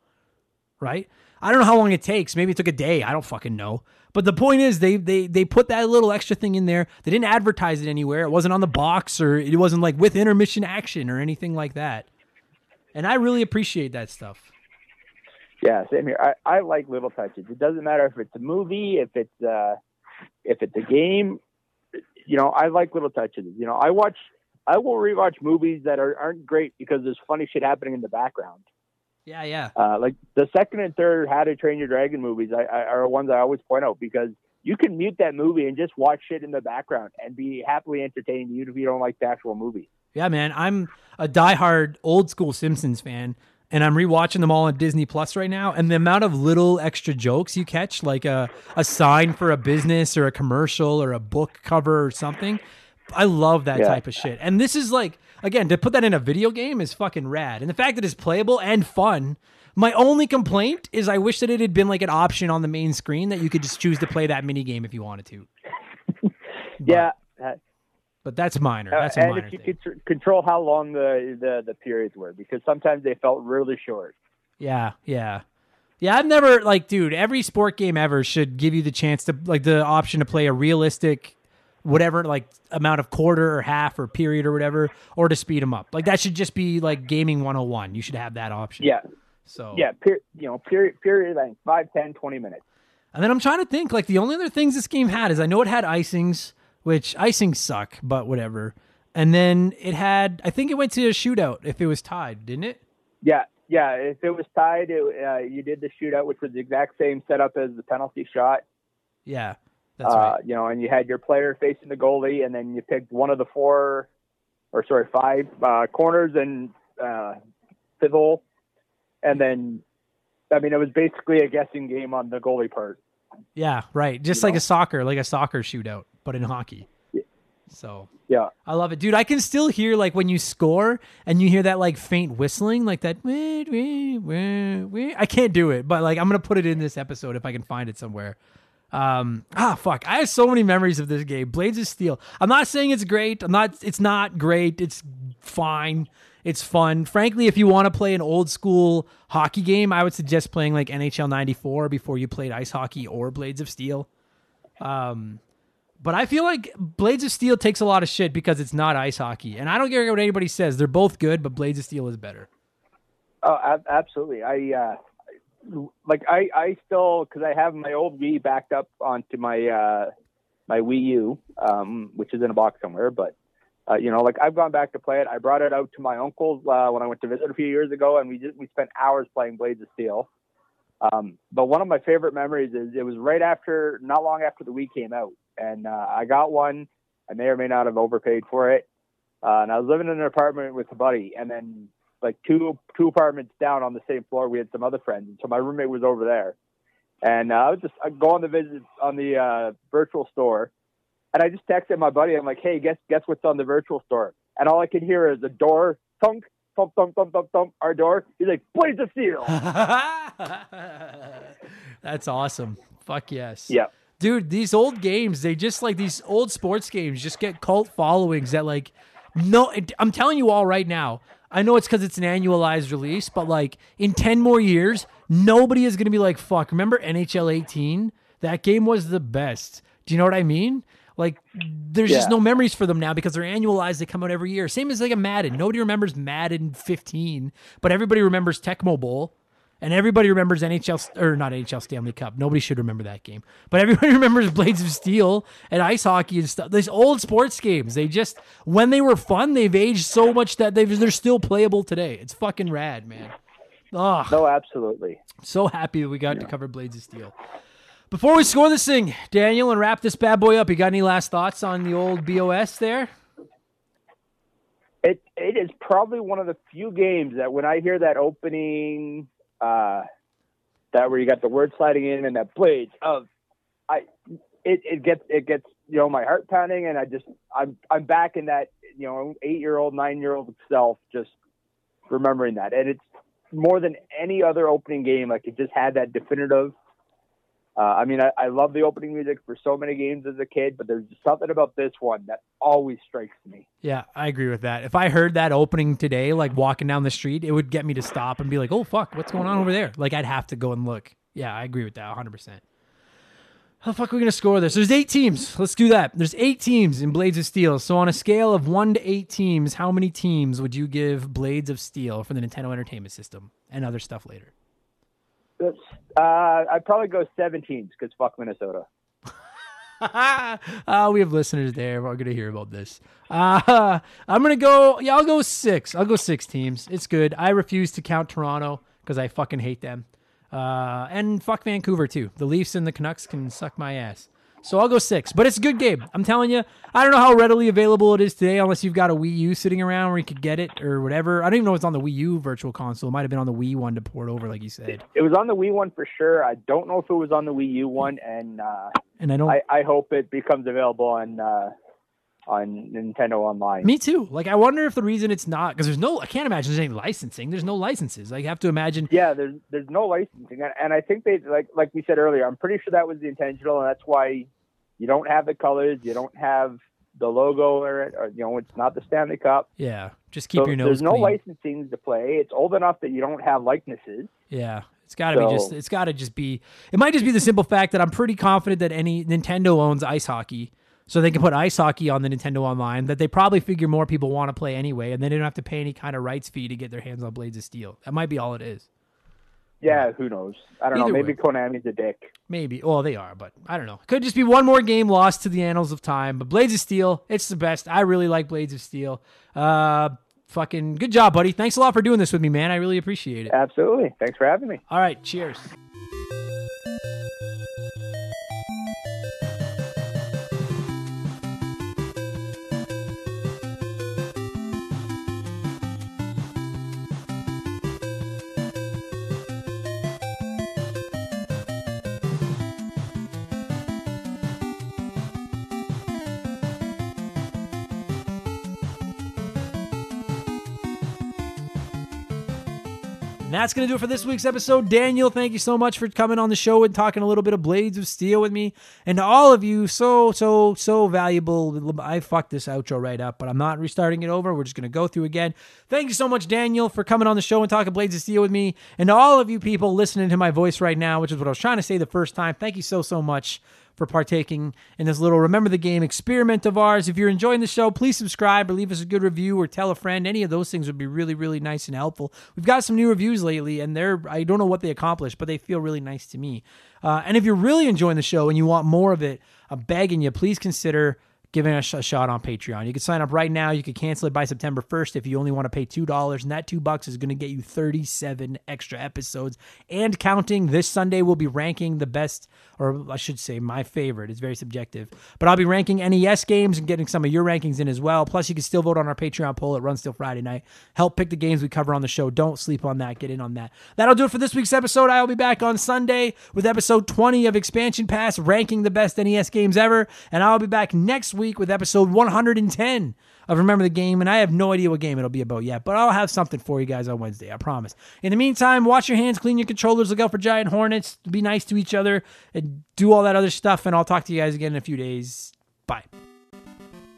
right? I don't know how long it takes. Maybe it took a day. I don't fucking know. But the point is, they they they put that little extra thing in there. They didn't advertise it anywhere. It wasn't on the box or it wasn't like with intermission action or anything like that. And I really appreciate that stuff. Yeah, same here. I, I like little touches. It doesn't matter if it's a movie, if it's uh, if it's a game. You know, I like little touches. You know, I watch, I will rewatch movies that are, aren't great because there's funny shit happening in the background. Yeah, yeah. Uh, like the second and third How to Train Your Dragon movies I, I, are ones I always point out because you can mute that movie and just watch shit in the background and be happily entertained, even if you don't like the actual movie. Yeah, man. I'm a diehard old school Simpsons fan, and I'm rewatching them all on Disney Plus right now. And the amount of little extra jokes you catch, like a, a sign for a business or a commercial or a book cover or something, I love that yeah. type of shit. And this is like again, to put that in a video game is fucking rad. And the fact that it's playable and fun. My only complaint is I wish that it had been like an option on the main screen that you could just choose to play that mini game if you wanted to. yeah. But that's minor. Uh, that's a and minor if you thing. could control how long the, the the periods were, because sometimes they felt really short. Yeah, yeah, yeah. I've never like, dude. Every sport game ever should give you the chance to like the option to play a realistic whatever like amount of quarter or half or period or whatever or to speed them up. Like that should just be like gaming 101 you should have that option. Yeah. So yeah per, you know period period like 5 10 20 minutes. And then i'm trying to think like the only other things this game had is i know it had icings which icings suck but whatever. And then it had i think it went to a shootout if it was tied didn't it? Yeah yeah if it was tied it, uh, you did the shootout which was the exact same setup as the penalty shot. Yeah that's uh, right. You know, and you had your player facing the goalie, and then you picked one of the four, or sorry, five uh, corners and uh, and then, I mean, it was basically a guessing game on the goalie part. Yeah, right. Just you like know? a soccer, like a soccer shootout, but in hockey. So yeah, I love it, dude. I can still hear like when you score and you hear that like faint whistling, like that. I can't do it, but like I'm gonna put it in this episode if I can find it somewhere. Um, ah, fuck. I have so many memories of this game. Blades of Steel. I'm not saying it's great. I'm not, it's not great. It's fine. It's fun. Frankly, if you want to play an old school hockey game, I would suggest playing like NHL 94 before you played ice hockey or Blades of Steel. Um, but I feel like Blades of Steel takes a lot of shit because it's not ice hockey. And I don't care what anybody says. They're both good, but Blades of Steel is better. Oh, absolutely. I uh, like I I still because I have my old Wii backed up onto my uh, my Wii U, um, which is in a box somewhere. But uh, you know, like I've gone back to play it. I brought it out to my uncle's uh, when I went to visit a few years ago, and we just we spent hours playing Blades of Steel. Um, but one of my favorite memories is it was right after, not long after the Wii came out, and uh, I got one. I may or may not have overpaid for it, uh, and I was living in an apartment with a buddy, and then like two two apartments down on the same floor, we had some other friends, and so my roommate was over there, and uh, I was just I go on the visit on the uh, virtual store, and I just texted my buddy. I'm like, "Hey, guess guess what's on the virtual store?" And all I can hear is a door thunk, thump, thump, thump, thump, thump. Our door. He's like, "Blades of Steel." That's awesome. Fuck yes. yeah. Dude, these old games, they just like these old sports games just get cult followings that like no I'm telling you all right now. I know it's cuz it's an annualized release, but like in 10 more years, nobody is going to be like, "Fuck, remember NHL 18? That game was the best." Do you know what I mean? Like there's just no memories for them now because they're annualized. They come out every year. Same as like a Madden. Nobody remembers Madden 15, but everybody remembers Tecmo Bowl. And everybody remembers NHL or not NHL Stanley Cup. Nobody should remember that game. But everybody remembers Blades of Steel and ice hockey and stuff. These old sports games, they just when they were fun, they've aged so much that they've, they're still playable today. It's fucking rad, man. Oh, No, absolutely. so happy that we got to cover Blades of Steel. Before we score this thing, Daniel, and wrap this bad boy up, you got any last thoughts on the old BOS there? It it is probably one of the few games that when I hear that opening, uh, that where you got the word sliding in and that blades of, I it, it gets it gets you know my heart pounding and I just I'm I'm back in that you know eight year old nine year old self just remembering that and it's more than any other opening game like it just had that definitive. Uh, I mean, I, I love the opening music for so many games as a kid, but there's something about this one that always strikes me. Yeah, I agree with that. If I heard that opening today, like walking down the street, it would get me to stop and be like, "Oh fuck, what's going on over there?" Like I'd have to go and look. Yeah, I agree with that 100. percent How the fuck are we gonna score this? There's eight teams. Let's do that. There's eight teams in Blades of Steel. So on a scale of one to eight teams, how many teams would you give Blades of Steel for the Nintendo Entertainment System and other stuff later? Uh, I'd probably go 17s because fuck Minnesota. uh, we have listeners there. We're going to hear about this. Uh, I'm going to go, yeah, I'll go six. I'll go six teams. It's good. I refuse to count Toronto because I fucking hate them. Uh, and fuck Vancouver, too. The Leafs and the Canucks can suck my ass. So I'll go six, but it's a good game. I'm telling you, I don't know how readily available it is today, unless you've got a Wii U sitting around where you could get it or whatever. I don't even know if it's on the Wii U Virtual Console. It might have been on the Wii one to port over, like you said. It was on the Wii one for sure. I don't know if it was on the Wii U one, and uh, And I don't. I, I hope it becomes available on uh, on Nintendo Online. Me too. Like, I wonder if the reason it's not because there's no. I can't imagine there's any licensing. There's no licenses. I have to imagine. Yeah, there's there's no licensing, and, and I think they like like we said earlier. I'm pretty sure that was the intentional, and that's why you don't have the colors, you don't have the logo, or, or you know, it's not the Stanley Cup. Yeah, just keep So your nose. there's no clean. licensing to play. It's old enough that you don't have likenesses. Yeah, it's got to be just. It's got to just be. It might just be the simple fact that I'm pretty confident that any Nintendo owns ice hockey, so they can put ice hockey on the Nintendo Online. That they probably figure more people want to play anyway, and they don't have to pay any kind of rights fee to get their hands on Blades of Steel. That might be all it is. Yeah, who knows? I don't Either know. Maybe way. Konami's a dick. Maybe. Well, they are, but I don't know. Could just be one more game lost to the annals of time. But Blades of Steel, it's the best. I really like Blades of Steel. Uh, fucking good job, buddy. Thanks a lot for doing this with me, man. I really appreciate it. Absolutely. Thanks for having me. All right, cheers. That's going to do it for this week's episode. Daniel, thank you so much for coming on the show and talking a little bit of Blades of Steel with me. And to all of you, so, so, so valuable. I fucked this outro right up, but I'm not restarting it over. We're just going to go through again. Thank you so much, Daniel, for coming on the show and talking Blades of Steel with me. And to all of you people listening to my voice right now, which is what I was trying to say the first time, thank you so, so much for partaking in this little Remember the Game experiment of ours. If you're enjoying the show, please subscribe or leave us a good review or tell a friend. Any of those things would be really, really nice and helpful. We've got some new reviews lately, and they're, I don't know what they accomplished, but they feel really nice to me. Uh, and if you're really enjoying the show and you want more of it, I'm begging you, please consider giving us a shot on Patreon. You can sign up right now. You can cancel it by September 1st if you only want to pay $2. And that 2 bucks is going to get you 37 extra episodes and counting. This Sunday we'll be ranking the best or I should say my favorite. It's very subjective. But I'll be ranking NES games and getting some of your rankings in as well. Plus you can still vote on our Patreon poll. It runs till Friday night. Help pick the games we cover on the show. Don't sleep on that. Get in on that. That'll do it for this week's episode. I will be back on Sunday with episode 20 of Expansion Pass ranking the best NES games ever and I'll be back next week with episode 110 of Remember the Game, and I have no idea what game it'll be about yet, but I'll have something for you guys on Wednesday, I promise. In the meantime, wash your hands, clean your controllers, look out for giant hornets, be nice to each other, and do all that other stuff, and I'll talk to you guys again in a few days. Bye.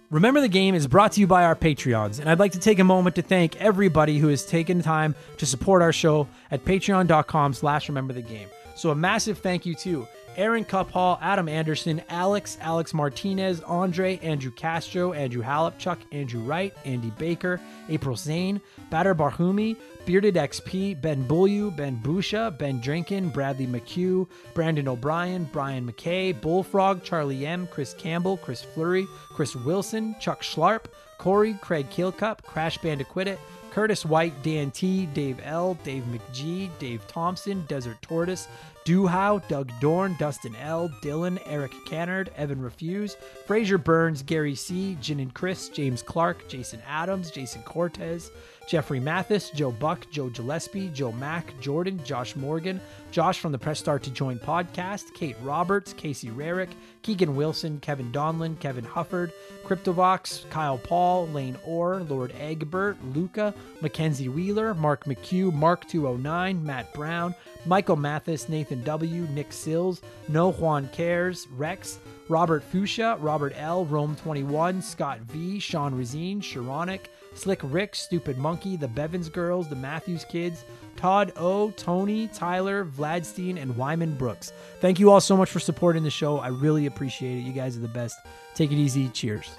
Remember the Game is brought to you by our Patreons, and I'd like to take a moment to thank everybody who has taken time to support our show at patreon.com slash remember the game. So a massive thank you to Aaron Cuphall, Adam Anderson, Alex, Alex Martinez, Andre, Andrew Castro, Andrew Halipchuk, Andrew Wright, Andy Baker, April Zane, Batter Barhumi, Bearded XP, Ben Bullu, Ben Busha, Ben Drinkin, Bradley McHugh, Brandon O'Brien, Brian McKay, Bullfrog, Charlie M, Chris Campbell, Chris Fleury, Chris Wilson, Chuck Schlarp, Corey, Craig Keelcup, Crash Bandicoot, Curtis White, Dan T, Dave L, Dave McGee, Dave Thompson, Desert Tortoise, Duhow, Doug Dorn, Dustin L, Dylan, Eric Cannard, Evan Refuse, Fraser Burns, Gary C, Jin and Chris, James Clark, Jason Adams, Jason Cortez, Jeffrey Mathis, Joe Buck, Joe Gillespie, Joe Mack, Jordan, Josh Morgan, Josh from the Press Start to Join podcast, Kate Roberts, Casey Rarick, Keegan Wilson, Kevin Donlin, Kevin Hufford, Cryptovox, Kyle Paul, Lane Orr, Lord Egbert, Luca, Mackenzie Wheeler, Mark McHugh, Mark209, Matt Brown, Michael Mathis, Nathan W., Nick Sills, No Juan Cares, Rex, Robert Fuchsia, Robert L., Rome21, Scott V., Sean Razine, Sharonic, Slick Rick, Stupid Monkey, the Bevins Girls, the Matthews Kids, Todd O, Tony, Tyler, Vladstein, and Wyman Brooks. Thank you all so much for supporting the show. I really appreciate it. You guys are the best. Take it easy. Cheers.